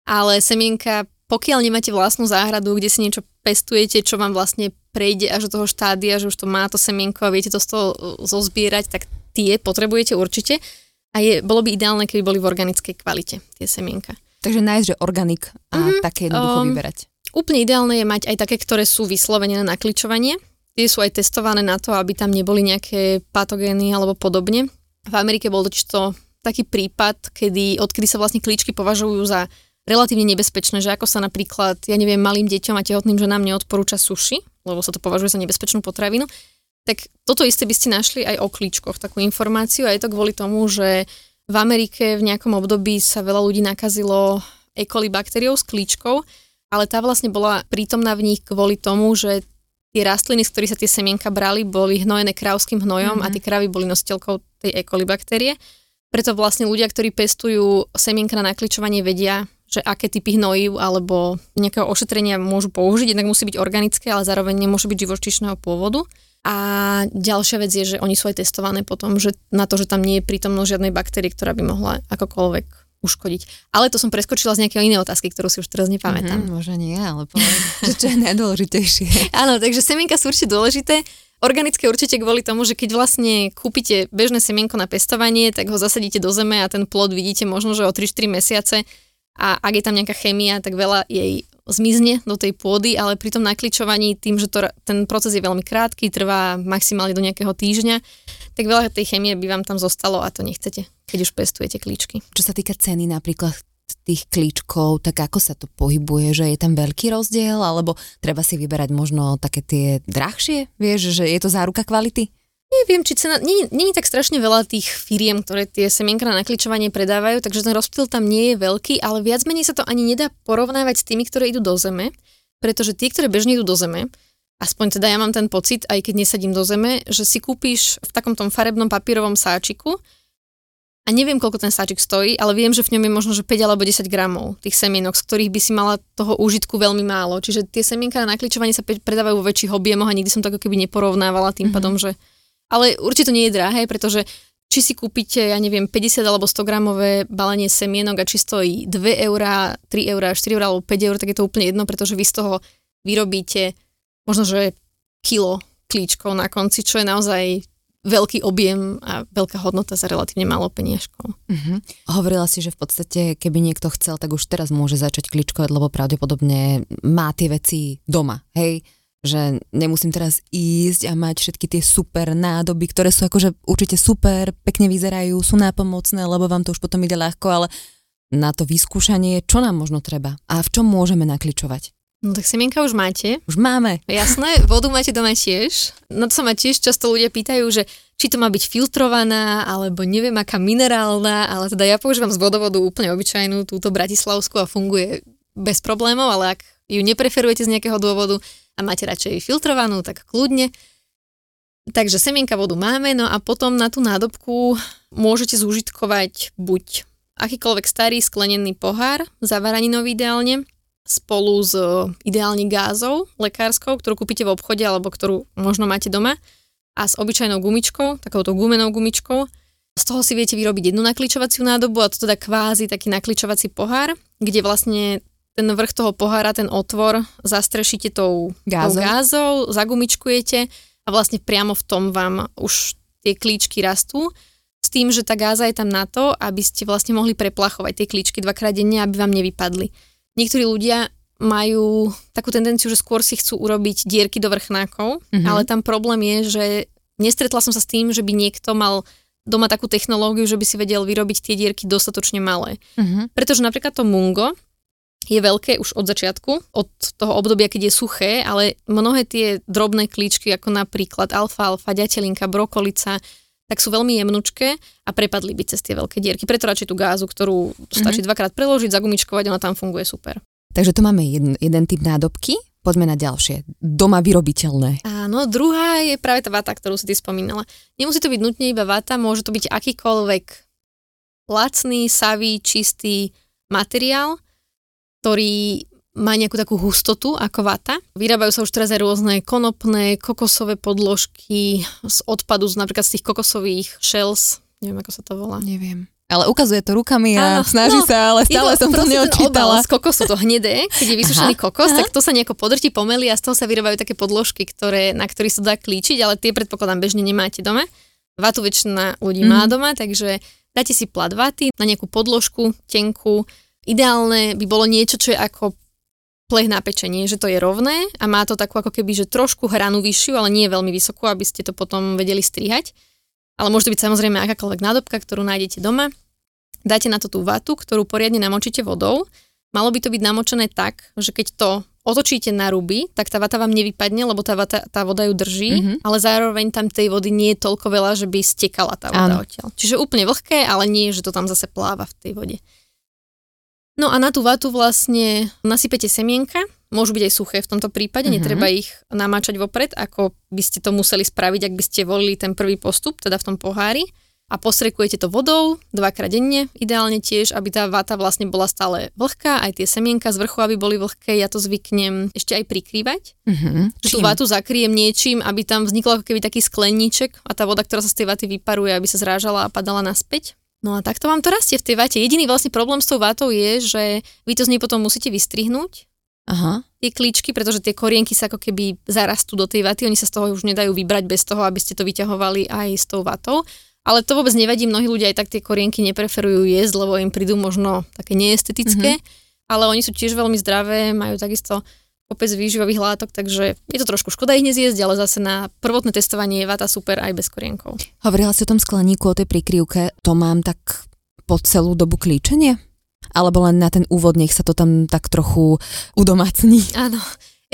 Ale semienka, pokiaľ nemáte vlastnú záhradu, kde si niečo pestujete, čo vám vlastne prejde až do toho štádia, že už to má to semienko a viete to z toho e, zozbierať, tak tie potrebujete určite. A je, bolo by ideálne, keby boli v organickej kvalite tie semienka. Takže nájsť, že organik a Mhm, také jednoducho um, vyberať. Úplne ideálne je mať aj také, ktoré sú vyslovene na nakličovanie. Tie sú aj testované na to, aby tam neboli nejaké patogény alebo podobne. V Amerike bol to taký prípad, kedy, odkedy sa vlastne klíčky považujú za relatívne nebezpečné, že ako sa napríklad, ja neviem, malým deťom a tehotným ženám neodporúča suši, lebo sa to považuje za nebezpečnú potravinu, tak toto isté by ste našli aj o klíčkoch, takú informáciu a je to kvôli tomu, že v Amerike v nejakom období sa veľa ľudí nakazilo E. coli baktériou s klíčkou, ale tá vlastne bola prítomná v nich kvôli tomu, že tie rastliny, z ktorých sa tie semienka brali, boli hnojené krávským hnojom mm-hmm. a tie kravy boli nositeľkou tej E. coli baktérie. Preto vlastne ľudia, ktorí pestujú semienka na nakličovanie, vedia, že aké typy hnojív alebo nejakého ošetrenia môžu použiť. Jednak musí byť organické, ale zároveň nemôže byť živočíšneho pôvodu. A ďalšia vec je, že oni sú aj testované potom, že na to, že tam nie je prítomnosť žiadnej baktérie, ktorá by mohla akokoľvek uškodiť. Ale to som preskočila z nejakej inej otázky, ktorú si už teraz nepamätám. Mm-hmm, možno nie, ale povedz, že čo je najdôležitejšie. Áno, takže semienka sú určite dôležité. Organické určite kvôli tomu, že keď vlastne kúpite bežné semienko na pestovanie, tak ho zasadíte do zeme a ten plod vidíte možno, že o 3-4 mesiace a ak je tam nejaká chémia, tak veľa jej zmizne do tej pôdy, ale pri tom nakličovaní tým, že to, ten proces je veľmi krátky, trvá maximálne do nejakého týždňa, tak veľa tej chémie by vám tam zostalo a to nechcete, keď už pestujete klíčky. Čo sa týka ceny napríklad tých klíčkov, tak ako sa to pohybuje, že je tam veľký rozdiel, alebo treba si vyberať možno také tie drahšie, vieš, že je to záruka kvality? Neviem, či cena, je tak strašne veľa tých firiem, ktoré tie semienka na nakličovanie predávajú, takže ten rozptyl tam nie je veľký, ale viac menej sa to ani nedá porovnávať s tými, ktoré idú do zeme, pretože tie, ktoré bežne idú do zeme, aspoň teda ja mám ten pocit, aj keď nesadím do zeme, že si kúpiš v takom tom farebnom papírovom sáčiku a neviem, koľko ten sáčik stojí, ale viem, že v ňom je možno že 5 alebo 10 gramov tých semienok, z ktorých by si mala toho úžitku veľmi málo. Čiže tie semienka na nakličovanie sa predávajú vo väčších objemoch a nikdy som to ako keby neporovnávala tým mm-hmm. pádom, že ale určite to nie je drahé, pretože či si kúpite, ja neviem, 50 alebo 100 gramové balenie semienok a či stojí 2 eurá, 3 eurá, 4 eurá alebo 5 eur, tak je to úplne jedno, pretože vy z toho vyrobíte možno, že kilo klíčkov na konci, čo je naozaj veľký objem a veľká hodnota za relatívne málo peniažkov. Uh-huh. Hovorila si, že v podstate, keby niekto chcel, tak už teraz môže začať kličkovať, lebo pravdepodobne má tie veci doma, hej? Že nemusím teraz ísť a mať všetky tie super nádoby, ktoré sú akože určite super, pekne vyzerajú, sú nápomocné, lebo vám to už potom ide ľahko, ale na to vyskúšanie, čo nám možno treba a v čom môžeme nakličovať? No tak semienka už máte. Už máme. Jasné, vodu máte doma tiež. Na to sa ma tiež často ľudia pýtajú, že či to má byť filtrovaná, alebo neviem aká minerálna, ale teda ja používam z vodovodu úplne obyčajnú, túto bratislavskú a funguje bez problémov, ale ak ju nepreferujete z nejakého dôvodu, a máte radšej filtrovanú, tak kľudne. Takže semienka vodu máme, no a potom na tú nádobku môžete zúžitkovať buď akýkoľvek starý sklenený pohár, zavaraninový ideálne, spolu s ideálne gázou lekárskou, ktorú kúpite v obchode alebo ktorú možno máte doma a s obyčajnou gumičkou, takouto gumenou gumičkou. Z toho si viete vyrobiť jednu nakličovaciu nádobu a to teda kvázi taký nakličovací pohár, kde vlastne ten vrch toho pohára, ten otvor zastrešíte tou gázou, tou gázou zagumičkujete a vlastne priamo v tom vám už tie klíčky rastú s tým, že tá gáza je tam na to, aby ste vlastne mohli preplachovať tie klíčky dvakrát denne, aby vám nevypadli. Niektorí ľudia majú takú tendenciu, že skôr si chcú urobiť dierky do vrchnákov, mm-hmm. ale tam problém je, že nestretla som sa s tým, že by niekto mal doma takú technológiu, že by si vedel vyrobiť tie dierky dostatočne malé. Mm-hmm. Pretože napríklad to Mungo, je veľké už od začiatku, od toho obdobia, keď je suché, ale mnohé tie drobné klíčky, ako napríklad alfalfa, ďatelinka, brokolica, tak sú veľmi jemnučké a prepadli by cez tie veľké dierky. Preto radšej tú gázu, ktorú stačí mm-hmm. dvakrát preložiť, zagumičkovať, ona tam funguje super. Takže tu máme jeden, jeden typ nádobky, poďme na ďalšie. Doma vyrobiteľné. Áno, druhá je práve tá vata, ktorú si ty spomínala. Nemusí to byť nutne iba vata, môže to byť akýkoľvek lacný, savý, čistý materiál, ktorý má nejakú takú hustotu ako vata. Vyrábajú sa už teraz aj rôzne konopné, kokosové podložky z odpadu, z napríklad z tých kokosových shells, neviem ako sa to volá. Neviem. Ale ukazuje to rukami a Áno, snaží no, sa, ale stále to som to neočítala. z kokosu, to hnedé, keď je vysušený aha, kokos, aha. tak to sa nejako podrti, pomeli a z toho sa vyrábajú také podložky, ktoré, na ktorých sa dá klíčiť, ale tie predpokladám bežne nemáte doma. Vatu väčšina ľudí mm. má mhm. doma, takže dáte si plat vaty na nejakú podložku, tenku, Ideálne by bolo niečo, čo je ako plech na pečenie, že to je rovné a má to takú ako keby, že trošku hranu vyššiu, ale nie veľmi vysokú, aby ste to potom vedeli strihať. Ale môže to byť samozrejme akákoľvek nádobka, ktorú nájdete doma. Dáte na to tú vatu, ktorú poriadne namočíte vodou. Malo by to byť namočené tak, že keď to otočíte na ruby, tak tá vata vám nevypadne, lebo tá, vata, tá voda ju drží, mm-hmm. ale zároveň tam tej vody nie je toľko veľa, že by stekala tá voda odtiaľ. Čiže úplne vlhké, ale nie, že to tam zase pláva v tej vode. No a na tú vatu vlastne nasypete semienka, môžu byť aj suché v tomto prípade, mm-hmm. netreba ich namáčať vopred, ako by ste to museli spraviť, ak by ste volili ten prvý postup, teda v tom pohári. A postrekujete to vodou dvakrát denne, ideálne tiež, aby tá vata vlastne bola stále vlhká, aj tie semienka z vrchu, aby boli vlhké, ja to zvyknem ešte aj prikrývať. Mm-hmm. Tú vatu zakriem niečím, aby tam vznikol ako keby taký skleníček a tá voda, ktorá sa z tej vaty vyparuje, aby sa zrážala a padala naspäť. No a takto vám to rastie v tej vate. Jediný vlastne problém s tou vatou je, že vy to z nej potom musíte vystrihnúť. Aha. Tie klíčky, pretože tie korienky sa ako keby zarastú do tej vaty, oni sa z toho už nedajú vybrať bez toho, aby ste to vyťahovali aj s tou vatou. Ale to vôbec nevadí, mnohí ľudia aj tak tie korienky nepreferujú jesť, lebo im prídu možno také neestetické, mm-hmm. ale oni sú tiež veľmi zdravé, majú takisto kopec výživových látok, takže je to trošku škoda ich nezjesť, ale zase na prvotné testovanie je vata super aj bez korienkov. Hovorila si o tom skleníku, o tej prikryvke, to mám tak po celú dobu klíčenie? Alebo len na ten úvod, nech sa to tam tak trochu udomacní? Áno,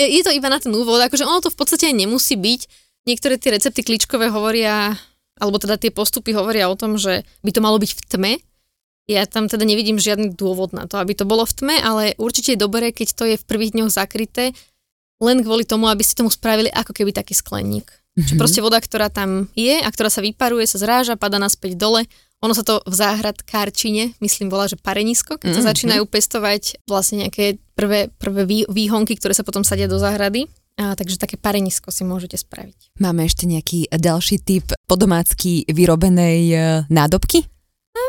je to iba na ten úvod, akože ono to v podstate nemusí byť. Niektoré tie recepty klíčkové hovoria, alebo teda tie postupy hovoria o tom, že by to malo byť v tme, ja tam teda nevidím žiadny dôvod na to, aby to bolo v tme, ale určite je dobré, keď to je v prvých dňoch zakryté, len kvôli tomu, aby ste tomu spravili ako keby taký skleník. Mm-hmm. Čiže proste voda, ktorá tam je a ktorá sa vyparuje, sa zráža, pada naspäť dole. Ono sa to v záhradkárčine, myslím, volá, že parenisko, keď mm-hmm. sa mhm. začínajú pestovať vlastne nejaké prvé, prvé výhonky, ktoré sa potom sadia do záhrady. A, takže také parenisko si môžete spraviť. Máme ešte nejaký ďalší typ podomácky vyrobenej e, nádobky?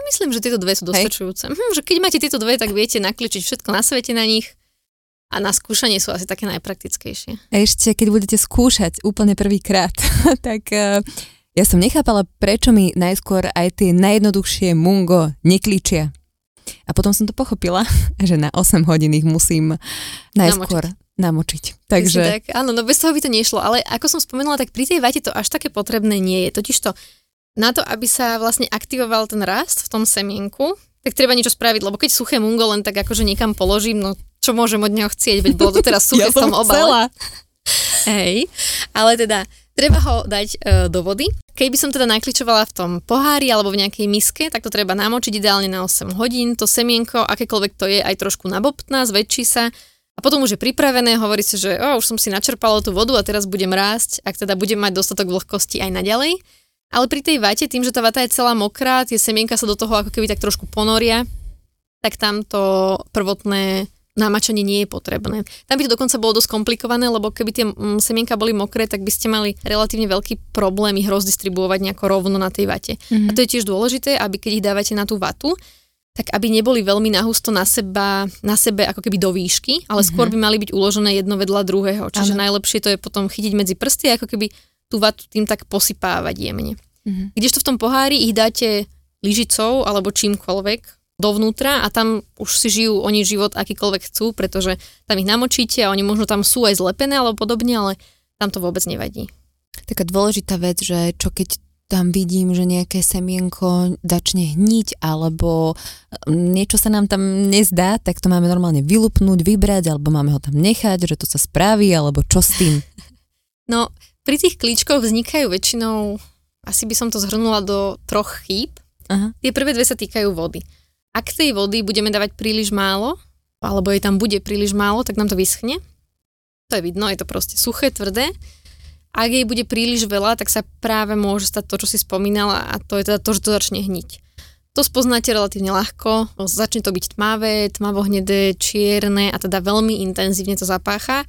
Myslím, že tieto dve sú dostačujúce. Hm, že keď máte tieto dve, tak viete nakličiť všetko na svete na nich a na skúšanie sú asi také najpraktickejšie. Ešte, keď budete skúšať úplne prvýkrát, tak uh, ja som nechápala, prečo mi najskôr aj tie najjednoduchšie mungo nekličia. A potom som to pochopila, že na 8 hodín ich musím najskôr namočiť. namočiť. Takže... Tak, áno, no bez toho by to nešlo, ale ako som spomenula, tak pri tej vate to až také potrebné nie je. Totiž to na to, aby sa vlastne aktivoval ten rast v tom semienku, tak treba niečo spraviť, lebo keď suché mungo len tak akože niekam položím, no čo môžem od neho chcieť, veď bolo to teraz suché ja v tom obale. Hej, ale teda treba ho dať e, do vody. Keby som teda nakličovala v tom pohári alebo v nejakej miske, tak to treba namočiť ideálne na 8 hodín. To semienko, akékoľvek to je, aj trošku nabobtná, zväčší sa a potom už je pripravené, hovorí si, že oh, už som si načerpala tú vodu a teraz budem rásť, ak teda budem mať dostatok vlhkosti aj naďalej. Ale pri tej vate, tým, že tá vata je celá mokrá, tie semienka sa do toho ako keby tak trošku ponoria, tak tam to prvotné namačanie nie je potrebné. Tam by to dokonca bolo dosť komplikované, lebo keby tie mm, semienka boli mokré, tak by ste mali relatívne veľký problém ich rozdistribuovať nejako rovno na tej vate. Mm-hmm. A to je tiež dôležité, aby keď ich dávate na tú vatu, tak aby neboli veľmi nahusto na, seba, na sebe ako keby do výšky, ale mm-hmm. skôr by mali byť uložené jedno vedľa druhého. Čiže ano. najlepšie to je potom chytiť medzi prsty, ako keby tú vatu tým tak posypávať jemne. Mm-hmm. Kdežto v tom pohári ich dáte lyžicou alebo čímkoľvek dovnútra a tam už si žijú oni život akýkoľvek chcú, pretože tam ich namočíte a oni možno tam sú aj zlepené alebo podobne, ale tam to vôbec nevadí. Taká dôležitá vec, že čo keď tam vidím, že nejaké semienko začne hniť alebo mm, niečo sa nám tam nezdá, tak to máme normálne vylupnúť, vybrať alebo máme ho tam nechať, že to sa spraví alebo čo s tým? No, pri tých klíčkoch vznikajú väčšinou, asi by som to zhrnula do troch chýb. Aha. Tie prvé dve sa týkajú vody. Ak tej vody budeme dávať príliš málo, alebo jej tam bude príliš málo, tak nám to vyschne. To je vidno, je to proste suché, tvrdé. Ak jej bude príliš veľa, tak sa práve môže stať to, čo si spomínala a to je teda to, že to začne hniť. To spoznáte relatívne ľahko, začne to byť tmavé, tmavohnedé, čierne a teda veľmi intenzívne to zapácha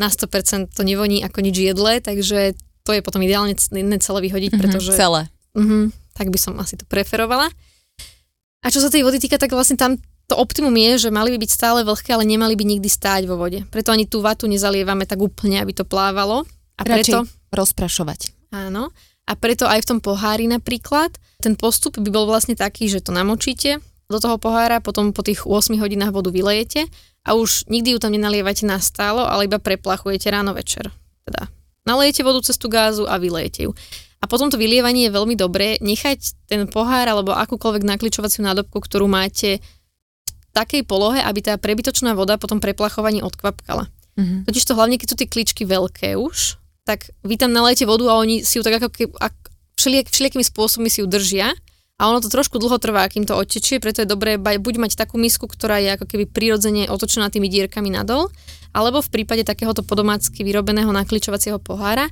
na 100% to nevoní ako nič jedle, takže to je potom ideálne celé vyhodiť, mm-hmm, pretože... Celé. Uh-huh, tak by som asi to preferovala. A čo sa tej vody týka, tak vlastne tam to optimum je, že mali by byť stále vlhké, ale nemali by nikdy stáť vo vode. Preto ani tú vatu nezalievame tak úplne, aby to plávalo. A preto... rozprašovať. Áno. A preto aj v tom pohári napríklad, ten postup by bol vlastne taký, že to namočíte do toho pohára, potom po tých 8 hodinách vodu vylejete a už nikdy ju tam nenalievate na stálo, ale iba preplachujete ráno večer. Teda nalejete vodu cez tú gázu a vylejete ju. A potom to vylievanie je veľmi dobré nechať ten pohár alebo akúkoľvek nakličovaciu nádobku, ktorú máte v takej polohe, aby tá prebytočná voda potom preplachovaní odkvapkala. Mm-hmm. Totiž to hlavne, keď sú tie kličky veľké už, tak vy tam nalejete vodu a oni si ju tak ako keby, ak, všelijak, všelijakými spôsobmi si ju držia a ono to trošku dlho trvá, kým to odtečie, preto je dobré buď mať takú misku, ktorá je ako keby prirodzene otočená tými dierkami nadol, alebo v prípade takéhoto podomácky vyrobeného nakličovacieho pohára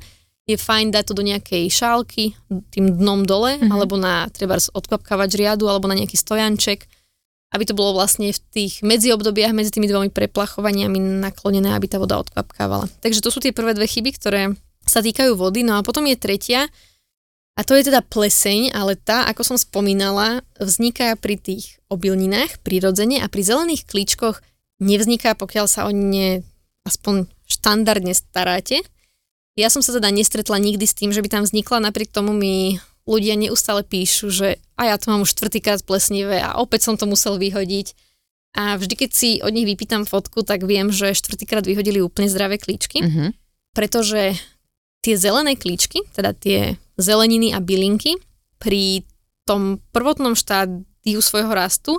je fajn dať to do nejakej šálky tým dnom dole, mm-hmm. alebo na treba odkvapkávač riadu, alebo na nejaký stojanček, aby to bolo vlastne v tých medziobdobiach medzi tými dvomi preplachovaniami naklonené, aby tá voda odkvapkávala. Takže to sú tie prvé dve chyby, ktoré sa týkajú vody. No a potom je tretia, a to je teda pleseň, ale tá, ako som spomínala, vzniká pri tých obilninách prirodzene a pri zelených klíčkoch nevzniká, pokiaľ sa o ne aspoň štandardne staráte. Ja som sa teda nestretla nikdy s tým, že by tam vznikla, napriek tomu mi ľudia neustále píšu, že a ja to mám už štvrtýkrát plesnivé a opäť som to musel vyhodiť. A vždy, keď si od nich vypýtam fotku, tak viem, že štvrtýkrát vyhodili úplne zdravé klíčky, mm-hmm. pretože tie zelené klíčky, teda tie zeleniny a bylinky pri tom prvotnom štádiu svojho rastu,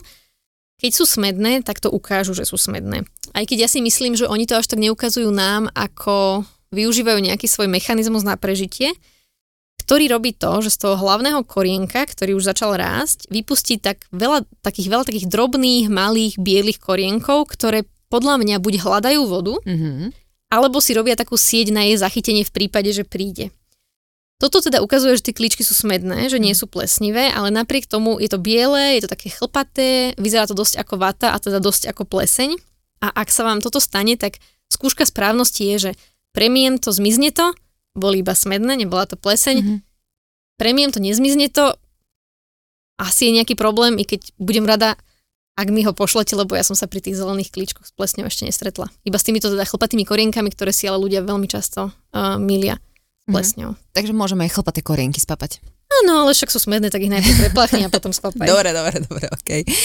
keď sú smedné, tak to ukážu, že sú smedné. Aj keď ja si myslím, že oni to až tak neukazujú nám, ako využívajú nejaký svoj mechanizmus na prežitie, ktorý robí to, že z toho hlavného korienka, ktorý už začal rásť, vypustí tak veľa takých, veľa takých drobných, malých, bielých korienkov, ktoré podľa mňa buď hľadajú vodu, mm-hmm. Alebo si robia takú sieť na jej zachytenie v prípade, že príde. Toto teda ukazuje, že tie klíčky sú smedné, že nie mhm. sú plesnivé, ale napriek tomu je to biele, je to také chlpaté, vyzerá to dosť ako vata a teda dosť ako pleseň. A ak sa vám toto stane, tak skúška správnosti je, že premiem to, zmizne to, boli iba smedné, nebola to pleseň. Mm-hmm. Premiem to, nezmizne to, asi je nejaký problém, i keď budem rada, ak mi ho pošlete, lebo ja som sa pri tých zelených klíčkoch s plesňou ešte nestretla. Iba s týmito teda chlpatými korienkami, ktoré si ale ľudia veľmi často uh, milia s mhm. plesňou. Mm-hmm. Takže môžeme aj chlpaté korienky spapať. Áno, ale však sú smedné, tak ich najprv preplachni a potom skopaj. dobre, dobre, dobre, okej. Okay.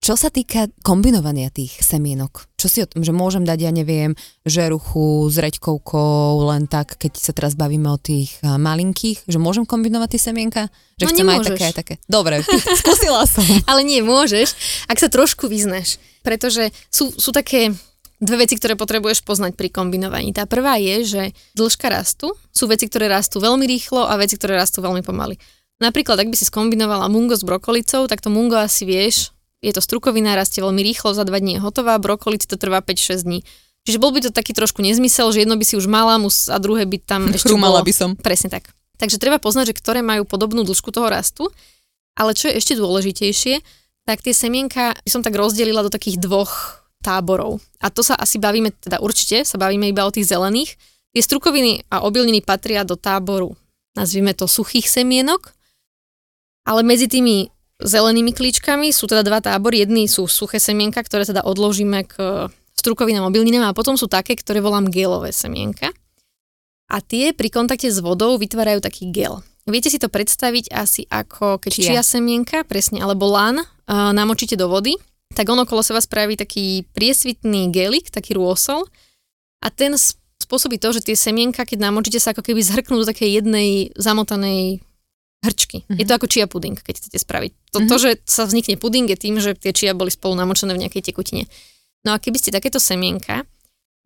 Čo sa týka kombinovania tých semienok, čo si o tom, že môžem dať, ja neviem, žeruchu s reďkovkou, len tak, keď sa teraz bavíme o tých malinkých, že môžem kombinovať tie semienka? Že no chcem nemôžeš. aj také, aj také. Dobre, skúsila som. ale nie, môžeš, ak sa trošku vyzneš, pretože sú, sú také dve veci, ktoré potrebuješ poznať pri kombinovaní. Tá prvá je, že dĺžka rastu sú veci, ktoré rastú veľmi rýchlo a veci, ktoré rastú veľmi pomaly. Napríklad, ak by si skombinovala mungo s brokolicou, tak to mungo asi vieš, je to strukovina, rastie veľmi rýchlo, za dva dní je hotová, brokolici to trvá 5-6 dní. Čiže bol by to taký trošku nezmysel, že jedno by si už mala mus a druhé by tam ešte Chrumala bolo. by som. Presne tak. Takže treba poznať, že ktoré majú podobnú dĺžku toho rastu, ale čo je ešte dôležitejšie, tak tie semienka by som tak rozdelila do takých dvoch táborov. A to sa asi bavíme, teda určite sa bavíme iba o tých zelených. Tie strukoviny a obilniny patria do táboru, nazvime to suchých semienok, ale medzi tými zelenými klíčkami sú teda dva tábory. Jedný sú suché semienka, ktoré teda odložíme k strukovinám, obilninám a potom sú také, ktoré volám gelové semienka. A tie pri kontakte s vodou vytvárajú taký gel. Viete si to predstaviť asi ako keď čia, čia semienka, presne, alebo lán, uh, namočíte do vody tak on okolo seba spraví taký priesvitný gelik, taký rôsol a ten spôsobí to, že tie semienka, keď namočíte sa ako keby zhrknú do takej jednej zamotanej hrčky. Mm-hmm. Je to ako chia puding, keď chcete spraviť. To, mm-hmm. to, že sa vznikne puding je tým, že tie chia boli spolu namočené v nejakej tekutine. No a keby ste takéto semienka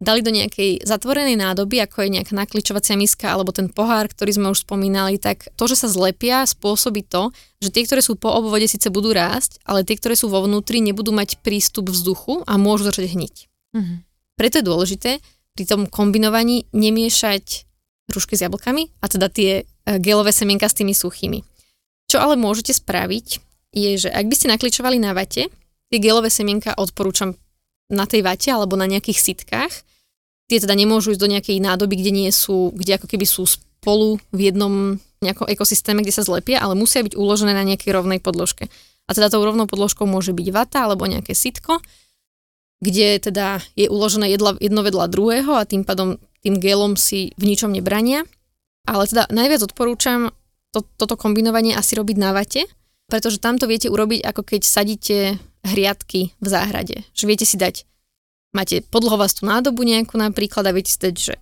dali do nejakej zatvorenej nádoby, ako je nejaká nakličovacia miska alebo ten pohár, ktorý sme už spomínali, tak to, že sa zlepia, spôsobí to, že tie, ktoré sú po obvode, síce budú rásť, ale tie, ktoré sú vo vnútri, nebudú mať prístup vzduchu a môžu začať hniť. Mm-hmm. Preto je dôležité pri tom kombinovaní nemiešať hrušky s jablkami, a teda tie e, gelové semienka s tými suchými. Čo ale môžete spraviť, je, že ak by ste nakličovali na vate, tie gelové semienka odporúčam na tej vate alebo na nejakých sitkách, Tie teda nemôžu ísť do nejakej nádoby, kde nie sú, kde ako keby sú spolu v jednom nejakom ekosystéme, kde sa zlepia, ale musia byť uložené na nejakej rovnej podložke. A teda tou rovnou podložkou môže byť vata alebo nejaké sitko, kde teda je uložené jedno vedľa druhého a tým pádom tým gelom si v ničom nebrania. Ale teda najviac odporúčam to, toto kombinovanie asi robiť na vate, pretože tam to viete urobiť ako keď sadíte hriadky v záhrade. Že viete si dať máte podlhovastú nádobu nejakú napríklad a viete si dať, že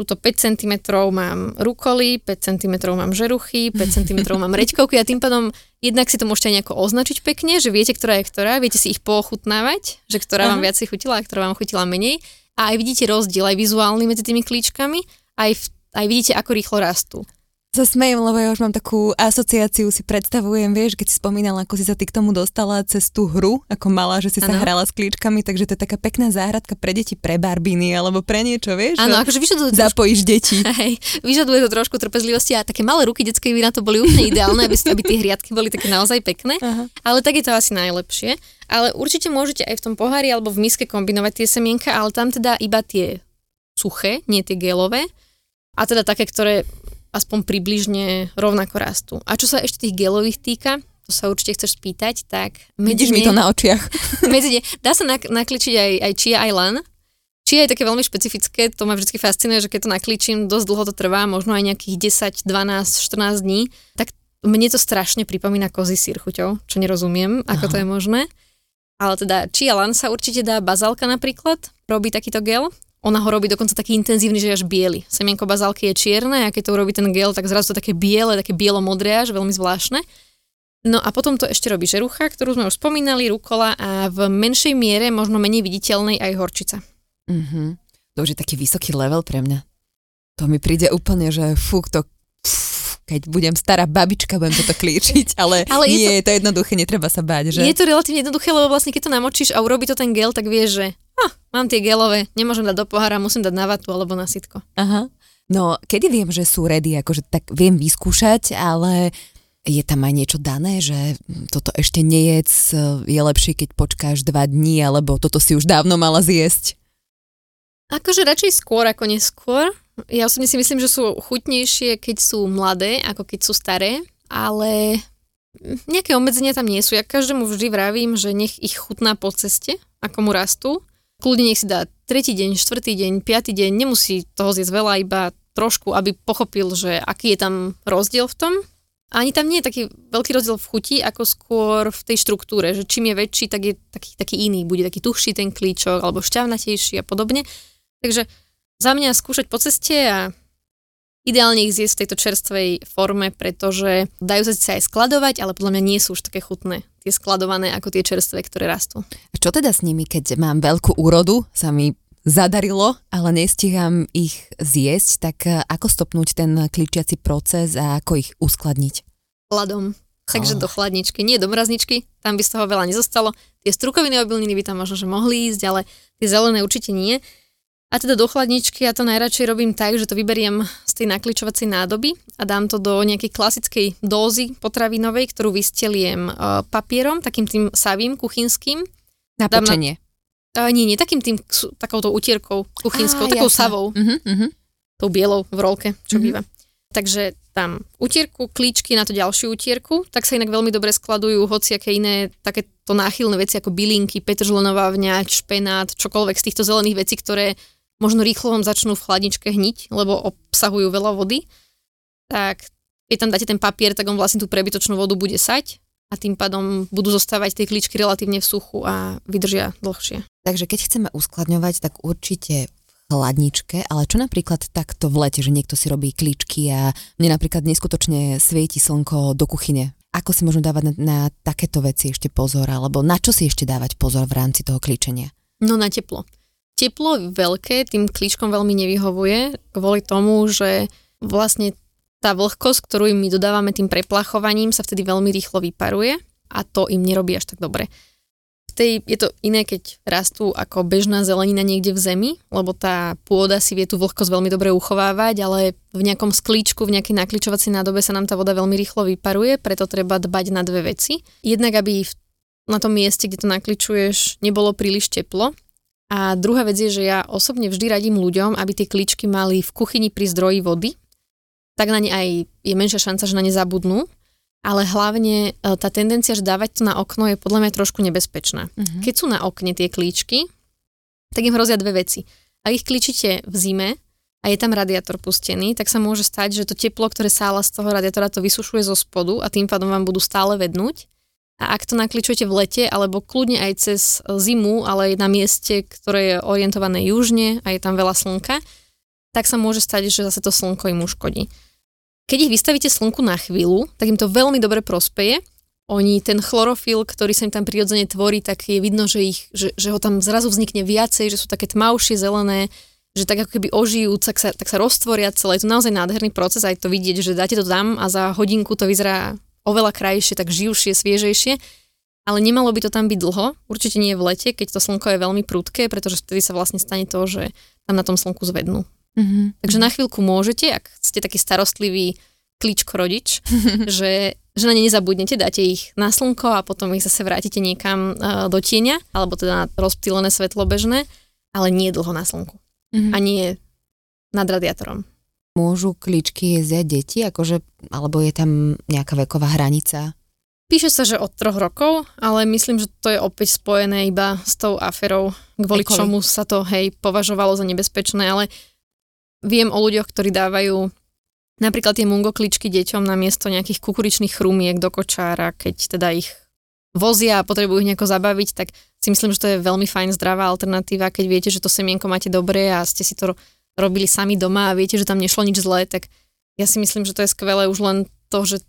Tuto 5 cm mám rukoly, 5 cm mám žeruchy, 5 cm mám reďkovky a tým pádom jednak si to môžete aj nejako označiť pekne, že viete, ktorá je ktorá, viete si ich pochutnávať, že ktorá Aha. vám viac chutila a ktorá vám chutila menej. A aj vidíte rozdiel aj vizuálny medzi tými klíčkami, aj, v, aj vidíte, ako rýchlo rastú sa smejem, lebo ja už mám takú asociáciu, si predstavujem, vieš, keď si spomínala, ako si sa ty k tomu dostala cez tú hru, ako malá, že si ano. sa hrala s klíčkami, takže to je taká pekná záhradka pre deti, pre barbiny alebo pre niečo, vieš? Áno, akože vyžaduje to Zapojíš trošku, deti. Hej, vyžaduje to trošku trpezlivosti a také malé ruky detské by na to boli úplne ideálne, aby, aby tie hriadky boli také naozaj pekné, Aha. ale tak je to asi najlepšie. Ale určite môžete aj v tom pohári alebo v miske kombinovať tie semienka, ale tam teda iba tie suché, nie tie gelové. A teda také, ktoré aspoň približne rovnako rastú. A čo sa ešte tých gelových týka, to sa určite chceš spýtať, tak... Vidíš mi to na očiach. medzi ne, dá sa nak- nakličiť aj, aj chia, aj lan. Chia je také veľmi špecifické, to ma vždy fascinuje, že keď to nakličím, dosť dlho to trvá, možno aj nejakých 10, 12, 14 dní, tak mne to strašne pripomína kozy sír chuťou, čo nerozumiem, ako Aha. to je možné. Ale teda chia lan sa určite dá, bazálka napríklad, robí takýto gel, ona ho robí dokonca taký intenzívny, že až biely. Semienko bazálky je čierne a keď to urobí ten gel, tak zrazu to také biele, také bielo-modré až, veľmi zvláštne. No a potom to ešte robí žerucha, ktorú sme už spomínali, rukola a v menšej miere, možno menej viditeľnej aj horčica. Mm-hmm. To už je taký vysoký level pre mňa. To mi príde úplne, že fúk, to keď budem stará babička, budem toto klíčiť, ale, ale nie, je to, je to jednoduché, netreba sa báť, že? Je to relatívne jednoduché, lebo vlastne keď to namočíš a urobí to ten gel, tak vieš, že ah, mám tie gelové, nemôžem dať do pohára, musím dať na vatu alebo na sitko. Aha. No, kedy viem, že sú ready, akože tak viem vyskúšať, ale je tam aj niečo dané, že toto ešte nejec je lepšie, keď počkáš dva dní, alebo toto si už dávno mala zjesť? Akože radšej skôr ako neskôr. Ja osobne si myslím, že sú chutnejšie, keď sú mladé, ako keď sú staré, ale nejaké obmedzenia tam nie sú. Ja každému vždy vravím, že nech ich chutná po ceste, ako mu rastú. Kľudne nech si dá tretí deň, štvrtý deň, piatý deň, nemusí toho zjesť veľa, iba trošku, aby pochopil, že aký je tam rozdiel v tom. A ani tam nie je taký veľký rozdiel v chuti, ako skôr v tej štruktúre, že čím je väčší, tak je taký, taký iný, bude taký tuhší ten klíčok, alebo šťavnatejší a podobne. Takže za mňa skúšať po ceste a Ideálne ich zjesť v tejto čerstvej forme, pretože dajú sa síce aj skladovať, ale podľa mňa nie sú už také chutné, tie skladované ako tie čerstvé, ktoré rastú. A čo teda s nimi, keď mám veľkú úrodu, sa mi zadarilo, ale nestíham ich zjesť, tak eh, ako stopnúť ten kličiaci proces a ako ich uskladniť? Chladom. Takže oh. do chladničky, nie do mrazničky, tam by z toho veľa nezostalo. Tie strukoviny obilniny by tam možno, že mohli ísť, ale tie zelené určite nie. A teda do chladničky ja to najradšej robím tak, že to vyberiem z tej nakličovacej nádoby a dám to do nejakej klasickej dózy potravinovej, ktorú vysteliem uh, papierom, takým tým savým kuchynským. Na pečenie? Na, uh, nie, nie, takým tým, takouto utierkou kuchynskou, Á, takou jasne. savou. Uh-huh, uh-huh. Tou bielou v rolke, čo uh-huh. býva. Takže tam utierku, klíčky na to ďalšiu utierku, tak sa inak veľmi dobre skladujú hociaké iné takéto náchylné veci ako bylinky, petržlenová vňať, špenát, čokoľvek z týchto zelených vecí, ktoré možno rýchlo vám začnú v chladničke hniť, lebo obsahujú veľa vody, tak keď tam dáte ten papier, tak on vlastne tú prebytočnú vodu bude sať a tým pádom budú zostávať tie kličky relatívne v suchu a vydržia dlhšie. Takže keď chceme uskladňovať, tak určite v chladničke, ale čo napríklad takto v lete, že niekto si robí kličky a mne napríklad neskutočne svieti slnko do kuchyne. Ako si možno dávať na, na takéto veci ešte pozor, alebo na čo si ešte dávať pozor v rámci toho klíčenia? No na teplo. Teplo veľké tým klíčkom veľmi nevyhovuje, kvôli tomu, že vlastne tá vlhkosť, ktorú im my dodávame tým preplachovaním, sa vtedy veľmi rýchlo vyparuje a to im nerobí až tak dobre. V tej, je to iné, keď rastú ako bežná zelenina niekde v zemi, lebo tá pôda si vie tú vlhkosť veľmi dobre uchovávať, ale v nejakom sklíčku, v nejakej nakličovacej nádobe sa nám tá voda veľmi rýchlo vyparuje, preto treba dbať na dve veci. Jednak, aby v, na tom mieste, kde to nakličuješ, nebolo príliš teplo, a druhá vec je, že ja osobne vždy radím ľuďom, aby tie kličky mali v kuchyni pri zdroji vody, tak na ne aj je menšia šanca, že na ne zabudnú. Ale hlavne e, tá tendencia, že dávať to na okno je podľa mňa trošku nebezpečná. Uh-huh. Keď sú na okne tie klíčky, tak im hrozia dve veci. Ak ich klíčite v zime a je tam radiátor pustený, tak sa môže stať, že to teplo, ktoré sála z toho radiátora, to vysušuje zo spodu a tým pádom vám budú stále vednúť A ak to nakličujete v lete, alebo kľudne aj cez zimu, ale na mieste, ktoré je orientované južne a je tam veľa slnka, tak sa môže stať, že zase to slnko im uškodí. Keď ich vystavíte slnku na chvíľu, tak im to veľmi dobre prospeje. Oni, ten chlorofil, ktorý sa im tam prirodzene tvorí, tak je vidno, že, ich, že, že ho tam zrazu vznikne viacej, že sú také tmavšie, zelené, že tak ako keby ožijú, tak sa, tak sa roztvoria celé. Je to naozaj nádherný proces, aj to vidieť, že dáte to tam a za hodinku to vyzerá oveľa krajšie, tak živšie, sviežejšie. Ale nemalo by to tam byť dlho, určite nie v lete, keď to slnko je veľmi prudké, pretože vtedy sa vlastne stane to, že tam na tom slnku zvednú. Mm-hmm. Takže na chvíľku môžete, ak ste taký starostlivý klíčko rodič, že, že na ne nezabudnete, dáte ich na slnko a potom ich zase vrátite niekam uh, do tieňa, alebo teda na rozptýlené svetlo bežné, ale nie dlho na slnku. Mm-hmm. A nie nad radiátorom. Môžu klíčky jesť aj deti, akože, alebo je tam nejaká veková hranica? Píše sa, že od troch rokov, ale myslím, že to je opäť spojené iba s tou aferou, kvôli Ekoli. čomu sa to, hej, považovalo za nebezpečné, ale viem o ľuďoch, ktorí dávajú napríklad tie mungo kličky deťom na miesto nejakých kukuričných chrumiek do kočára, keď teda ich vozia a potrebujú ich nejako zabaviť, tak si myslím, že to je veľmi fajn zdravá alternatíva, keď viete, že to semienko máte dobré a ste si to robili sami doma a viete, že tam nešlo nič zlé, tak ja si myslím, že to je skvelé už len to, že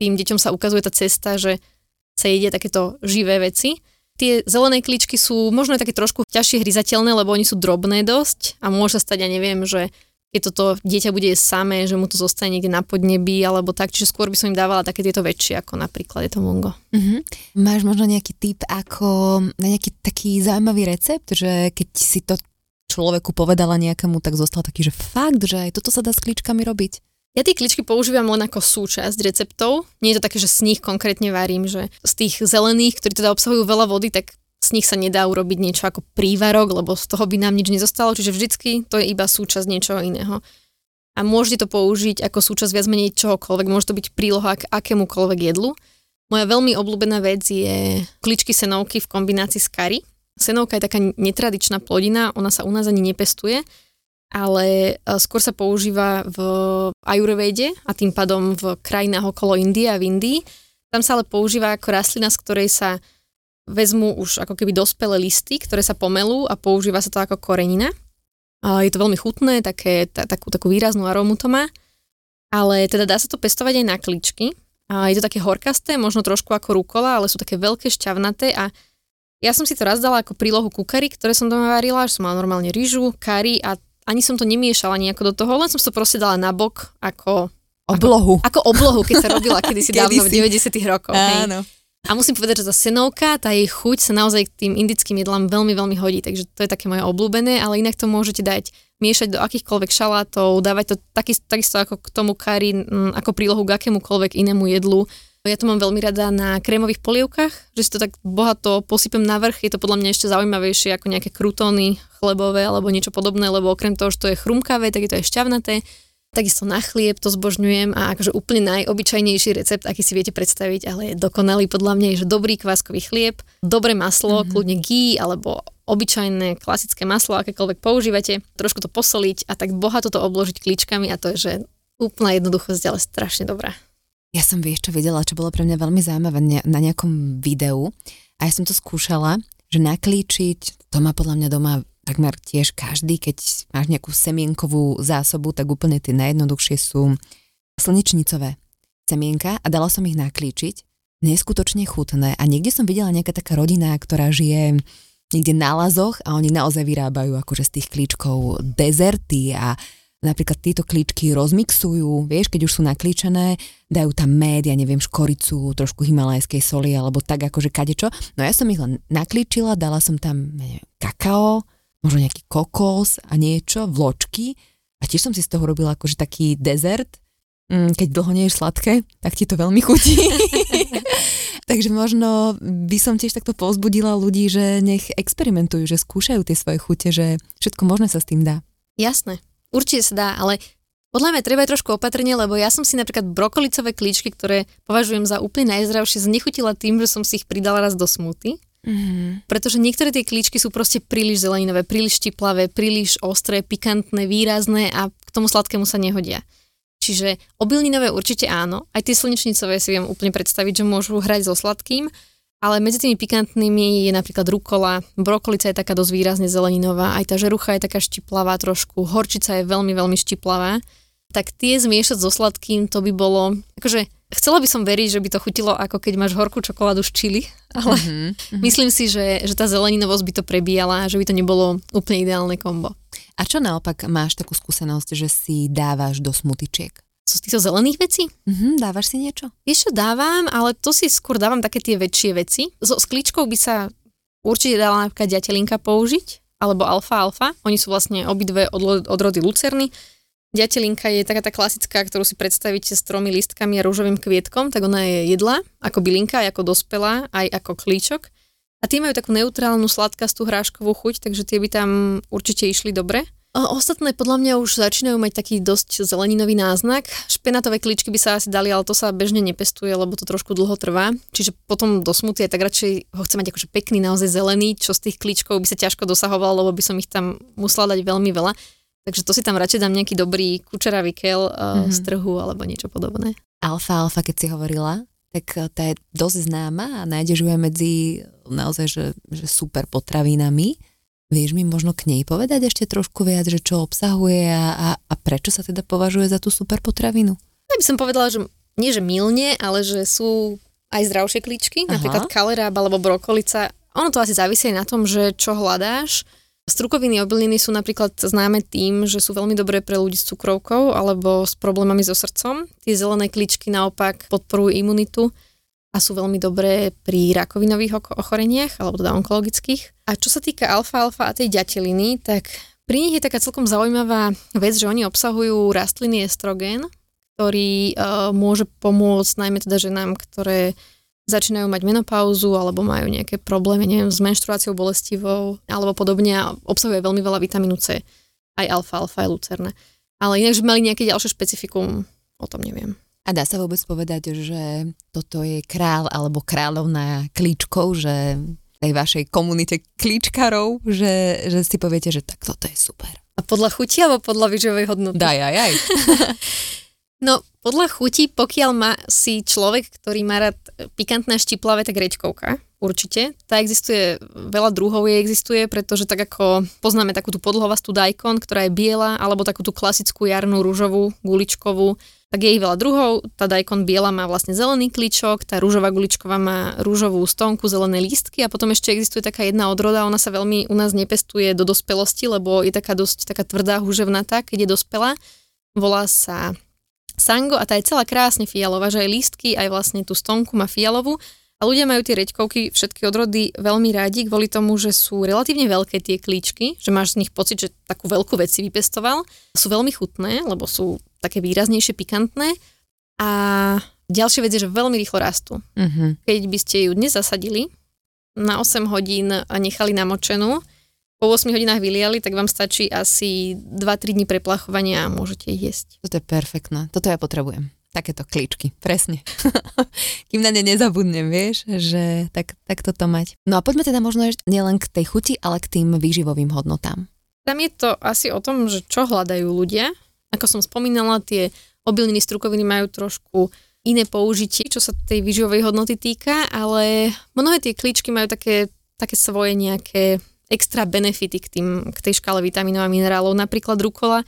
tým deťom sa ukazuje tá cesta, že sa jedia takéto živé veci. Tie zelené kličky sú možno také trošku ťažšie hryzateľné, lebo oni sú drobné dosť a môže sa stať, ja neviem, že keď toto dieťa bude samé, že mu to zostane niekde na podnebí alebo tak, čiže skôr by som im dávala také tieto väčšie, ako napríklad je to mongo. Uh-huh. Máš možno nejaký tip ako na nejaký taký zaujímavý recept, že keď si to človeku povedala nejakému, tak zostal taký, že fakt, že aj toto sa dá s klíčkami robiť. Ja tie kličky používam len ako súčasť receptov. Nie je to také, že z nich konkrétne varím, že z tých zelených, ktorí teda obsahujú veľa vody, tak z nich sa nedá urobiť niečo ako prívarok, lebo z toho by nám nič nezostalo, čiže vždycky to je iba súčasť niečoho iného. A môžete to použiť ako súčasť viac menej čohokoľvek, môže to byť príloha k akémukoľvek jedlu. Moja veľmi obľúbená vec je kličky senovky v kombinácii s kari. Senovka je taká netradičná plodina, ona sa u nás ani nepestuje, ale e, skôr sa používa v ajurvede a tým pádom v krajinách okolo Indie a v Indii. Tam sa ale používa ako rastlina, z ktorej sa vezmú už ako keby dospelé listy, ktoré sa pomelú a používa sa to ako korenina. Je to veľmi chutné, také, ta, takú, takú výraznú arómu to má. Ale teda dá sa to pestovať aj na kličky. Je to také horkasté, možno trošku ako rukola, ale sú také veľké šťavnaté a ja som si to raz dala ako prílohu ku kari, ktoré som doma varila, že som mala normálne rýžu, kari a ani som to nemiešala nejako do toho, len som to proste dala na bok ako... Oblohu. Ako, ako oblohu, keď sa robila kedysi dávno v 90 rokoch. Áno. Hej. A musím povedať, že tá senovka, tá jej chuť sa naozaj k tým indickým jedlám veľmi, veľmi hodí, takže to je také moje obľúbené, ale inak to môžete dať, miešať do akýchkoľvek šalátov, dávať to taký, takisto ako k tomu kari, ako prílohu k akémukoľvek inému jedlu. Ja to mám veľmi rada na krémových polievkach, že si to tak bohato posypem na vrch. Je to podľa mňa ešte zaujímavejšie ako nejaké krutóny chlebové alebo niečo podobné, lebo okrem toho, že to je chrumkavé, tak je to aj šťavnaté. Takisto na chlieb to zbožňujem a akože úplne najobyčajnejší recept, aký si viete predstaviť, ale je dokonalý podľa mňa, je, že dobrý kváskový chlieb, dobré maslo, mm-hmm. kľudne ghee alebo obyčajné klasické maslo, akékoľvek používate, trošku to posoliť a tak bohato to obložiť klíčkami a to je, že úplná jednoduchosť, ale strašne dobrá. Ja som vieš čo videla, čo bolo pre mňa veľmi zaujímavé na nejakom videu a ja som to skúšala, že naklíčiť, to má podľa mňa doma takmer tiež každý, keď máš nejakú semienkovú zásobu, tak úplne tie najjednoduchšie sú slnečnicové semienka a dala som ich naklíčiť. Neskutočne chutné a niekde som videla nejaká taká rodina, ktorá žije niekde na lazoch a oni naozaj vyrábajú akože z tých klíčkov dezerty a napríklad tieto klíčky rozmixujú, vieš, keď už sú naklíčené, dajú tam med, ja neviem, škoricu, trošku himalajskej soli alebo tak akože kadečo. No ja som ich len naklíčila, dala som tam neviem, kakao, možno nejaký kokos a niečo, vločky a tiež som si z toho robila akože taký dezert, mm, keď dlho nie je sladké, tak ti to veľmi chutí. Takže možno by som tiež takto povzbudila ľudí, že nech experimentujú, že skúšajú tie svoje chute, že všetko možné sa s tým dá. Jasné. Určite sa dá, ale podľa mňa treba aj trošku opatrne, lebo ja som si napríklad brokolicové klíčky, ktoré považujem za úplne najzdravšie, znechutila tým, že som si ich pridala raz do smuty. Mm-hmm. Pretože niektoré tie klíčky sú proste príliš zeleninové, príliš štiplavé, príliš ostré, pikantné, výrazné a k tomu sladkému sa nehodia. Čiže obilninové určite áno, aj tie slnečnicové si viem úplne predstaviť, že môžu hrať so sladkým, ale medzi tými pikantnými je napríklad rukola, brokolica je taká dosť výrazne zeleninová, aj tá žerucha je taká štiplavá trošku, horčica je veľmi, veľmi štiplavá. Tak tie zmiešať so sladkým, to by bolo, akože chcela by som veriť, že by to chutilo ako keď máš horkú čokoládu z čili, ale mm-hmm. myslím si, že, že tá zeleninovosť by to prebíjala, že by to nebolo úplne ideálne kombo. A čo naopak máš takú skúsenosť, že si dávaš do smutičiek? Z týchto zelených vecí? Mhm, dávaš si niečo? Vieš čo, dávam, ale to si skôr dávam také tie väčšie veci. So sklíčkou by sa určite dala napríklad ďatelinka použiť, alebo alfa-alfa. Oni sú vlastne obidve od, od rody lucerny. Ďatelinka je taká tá klasická, ktorú si predstavíte s tromi listkami a rúžovým kvietkom, tak ona je jedla, ako bylinka, aj ako dospelá, aj ako klíčok. A tie majú takú neutrálnu sladkastú hráškovú chuť, takže tie by tam určite išli dobre. Ostatné podľa mňa už začínajú mať taký dosť zeleninový náznak. Špenátové kličky by sa asi dali, ale to sa bežne nepestuje, lebo to trošku dlho trvá. Čiže potom do smuty tak radšej ho chcem mať akože pekný, naozaj zelený, čo z tých kličkov by sa ťažko dosahovalo, lebo by som ich tam musela dať veľmi veľa. Takže to si tam radšej dám nejaký dobrý kučeravý kel uh, mm-hmm. z trhu alebo niečo podobné. Alfa, alfa, keď si hovorila, tak eh, tá je dosť známa a nájdeš ju aj medzi naozaj, že, že super potravinami. Vieš mi možno k nej povedať ešte trošku viac, že čo obsahuje a, a, a prečo sa teda považuje za tú super potravinu? Ja by som povedala, že nie že milne, ale že sú aj zdravšie klíčky, Aha. napríklad kaleráb alebo brokolica. Ono to asi závisí aj na tom, že čo hľadáš. Strukoviny obilniny sú napríklad známe tým, že sú veľmi dobré pre ľudí s cukrovkou alebo s problémami so srdcom. Tie zelené kličky naopak podporujú imunitu a sú veľmi dobré pri rakovinových ochoreniach, alebo teda onkologických. A čo sa týka alfa-alfa a tej ďateliny, tak pri nich je taká celkom zaujímavá vec, že oni obsahujú rastliny estrogén, ktorý uh, môže pomôcť najmä teda ženám, ktoré začínajú mať menopauzu alebo majú nejaké problémy, neviem, s menštruáciou bolestivou alebo podobne a obsahuje veľmi veľa vitamínu C, aj alfa-alfa, aj lucerné. Ale inak, že mali nejaké ďalšie špecifikum, o tom neviem. A dá sa vôbec povedať, že toto je král alebo kráľovná klíčkov, že tej vašej komunite klíčkarov, že, že si poviete, že tak toto je super. A podľa chuti alebo podľa výživovej hodnoty? Daj, aj, aj. no, podľa chuti, pokiaľ má si človek, ktorý má rád pikantné štiplavé, tak rečkovka určite. Tá existuje, veľa druhov jej existuje, pretože tak ako poznáme takú tú podlhovastú dajkon, ktorá je biela, alebo takú tú klasickú jarnú rúžovú, guličkovú, tak je ich veľa druhov. Tá dajkon biela má vlastne zelený kličok, tá rúžová guličková má rúžovú stonku, zelené lístky a potom ešte existuje taká jedna odroda, ona sa veľmi u nás nepestuje do dospelosti, lebo je taká dosť taká tvrdá, húževnatá, keď je dospelá. Volá sa sango a tá je celá krásne fialová, že aj lístky, aj vlastne tú stonku má fialovú a ľudia majú tie reďkovky, všetky odrody veľmi rádi kvôli tomu, že sú relatívne veľké tie klíčky, že máš z nich pocit, že takú veľkú vec si vypestoval. Sú veľmi chutné, lebo sú také výraznejšie, pikantné. A ďalšia vec je, že veľmi rýchlo rastú. Uh-huh. Keď by ste ju dnes zasadili na 8 hodín nechali namočenú, po 8 hodinách vyliali, tak vám stačí asi 2-3 dní preplachovania a môžete jesť. Toto je perfektné. Toto ja potrebujem takéto klíčky, presne. Kým na ne nezabudnem, vieš, že tak, tak toto mať. No a poďme teda možno ešte nielen k tej chuti, ale k tým výživovým hodnotám. Tam je to asi o tom, že čo hľadajú ľudia. Ako som spomínala, tie obilniny, strukoviny majú trošku iné použitie, čo sa tej výživovej hodnoty týka, ale mnohé tie klíčky majú také, také svoje nejaké extra benefity k, tým, k tej škále vitamínov a minerálov. Napríklad rukola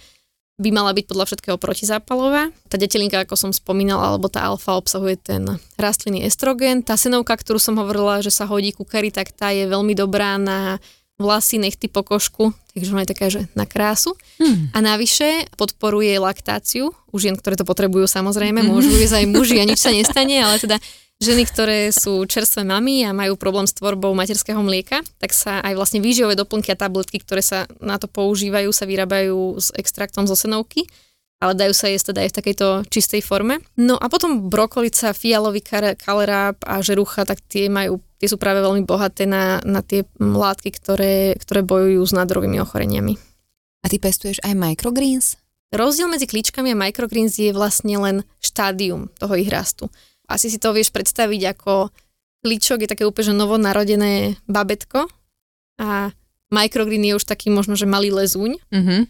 by mala byť podľa všetkého protizápalová. Tá detelinka, ako som spomínala, alebo tá alfa obsahuje ten rastlinný estrogen. Tá senovka, ktorú som hovorila, že sa hodí ku kari, tak tá je veľmi dobrá na vlasy, nechty, pokožku, takže ona je taká, že na krásu. Hmm. A navyše podporuje laktáciu, u žien, ktoré to potrebujú samozrejme, hmm. môžu ísť aj muži a nič sa nestane, ale teda ženy, ktoré sú čerstvé mami a majú problém s tvorbou materského mlieka, tak sa aj vlastne výživové doplnky a tabletky, ktoré sa na to používajú, sa vyrábajú s extraktom zo senovky ale dajú sa jesť teda aj v takejto čistej forme. No a potom brokolica, fialový kaleráb a žerucha, tak tie majú tie sú práve veľmi bohaté na, na tie látky, ktoré, ktoré bojujú s nádorovými ochoreniami. A ty pestuješ aj microgreens? Rozdiel medzi klíčkami a microgreens je vlastne len štádium toho ich rastu asi si to vieš predstaviť ako klíčok je také úplne že novonarodené babetko a microgreen je už taký možno, že malý lezúň. Mm-hmm.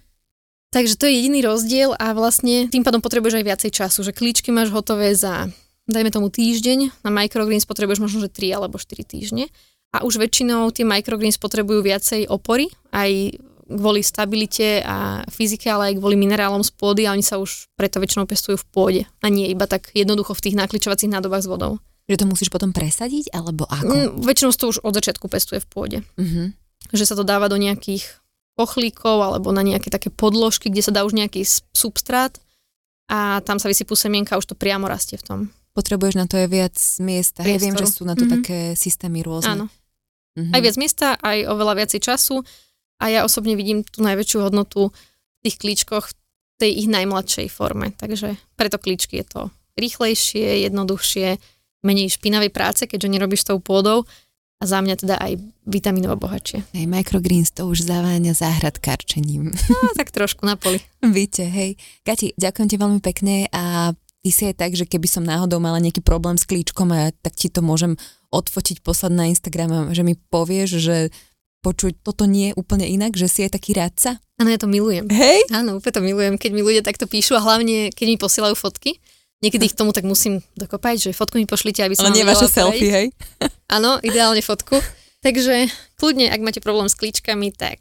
Takže to je jediný rozdiel a vlastne tým pádom potrebuješ aj viacej času, že klíčky máš hotové za dajme tomu týždeň, na microgreens potrebuješ možno, že 3 alebo 4 týždne. A už väčšinou tie microgreens potrebujú viacej opory, aj kvôli stabilite a fyzike, ale aj kvôli minerálom z pôdy a oni sa už preto väčšinou pestujú v pôde a nie iba tak jednoducho v tých nakličovacích nádobách s vodou. Že to musíš potom presadiť, alebo ako? Mm, väčšinou to už od začiatku pestuje v pôde. Uh-huh. Že sa to dáva do nejakých pochlíkov alebo na nejaké také podložky, kde sa dá už nejaký substrát a tam sa vysypú semienka a už to priamo rastie v tom. Potrebuješ na to aj viac miesta. Hej, viem, že sú na to uh-huh. také systémy rôzne. Áno. Uh-huh. Aj viac miesta, aj oveľa viacej času a ja osobne vidím tú najväčšiu hodnotu v tých klíčkoch v tej ich najmladšej forme. Takže preto klíčky je to rýchlejšie, jednoduchšie, menej špinavej práce, keďže nerobíš tou pôdou a za mňa teda aj vitamínovo bohatšie. Hej, microgreens to už zaváňa záhradkárčením. No, tak trošku na poli. Víte, hej. Kati, ďakujem ti veľmi pekne a ty si aj tak, že keby som náhodou mala nejaký problém s klíčkom, a tak ti to môžem odfotiť, poslať na Instagram, že mi povieš, že počuť toto nie je úplne inak, že si aj taký rádca? Áno, ja to milujem. Hej? Áno, úplne to milujem, keď mi ľudia takto píšu a hlavne, keď mi posielajú fotky. Niekedy ich tomu tak musím dokopať, že fotku mi pošlite, aby som Ale nie vaše selfie, hej? Áno, ideálne fotku. Takže kľudne, ak máte problém s klíčkami, tak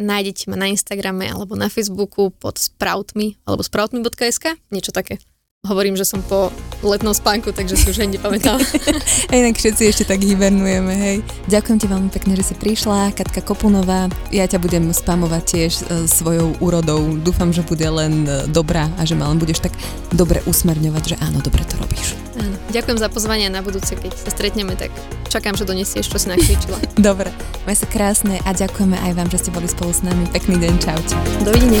nájdete ma na Instagrame alebo na Facebooku pod sproutmi alebo sproutmi.sk, niečo také hovorím, že som po letnom spánku, takže si už aj nepamätám. a inak všetci ešte tak hibernujeme, hej. Ďakujem ti veľmi pekne, že si prišla, Katka Kopunová. Ja ťa budem spamovať tiež e, svojou úrodou. Dúfam, že bude len e, dobrá a že ma len budeš tak dobre usmerňovať, že áno, dobre to robíš. Áno. Ďakujem za pozvanie na budúce, keď sa stretneme, tak čakám, že donesieš, čo si nakričila. dobre, maj sa krásne a ďakujeme aj vám, že ste boli spolu s nami. Pekný deň, čaute. Dovidenia.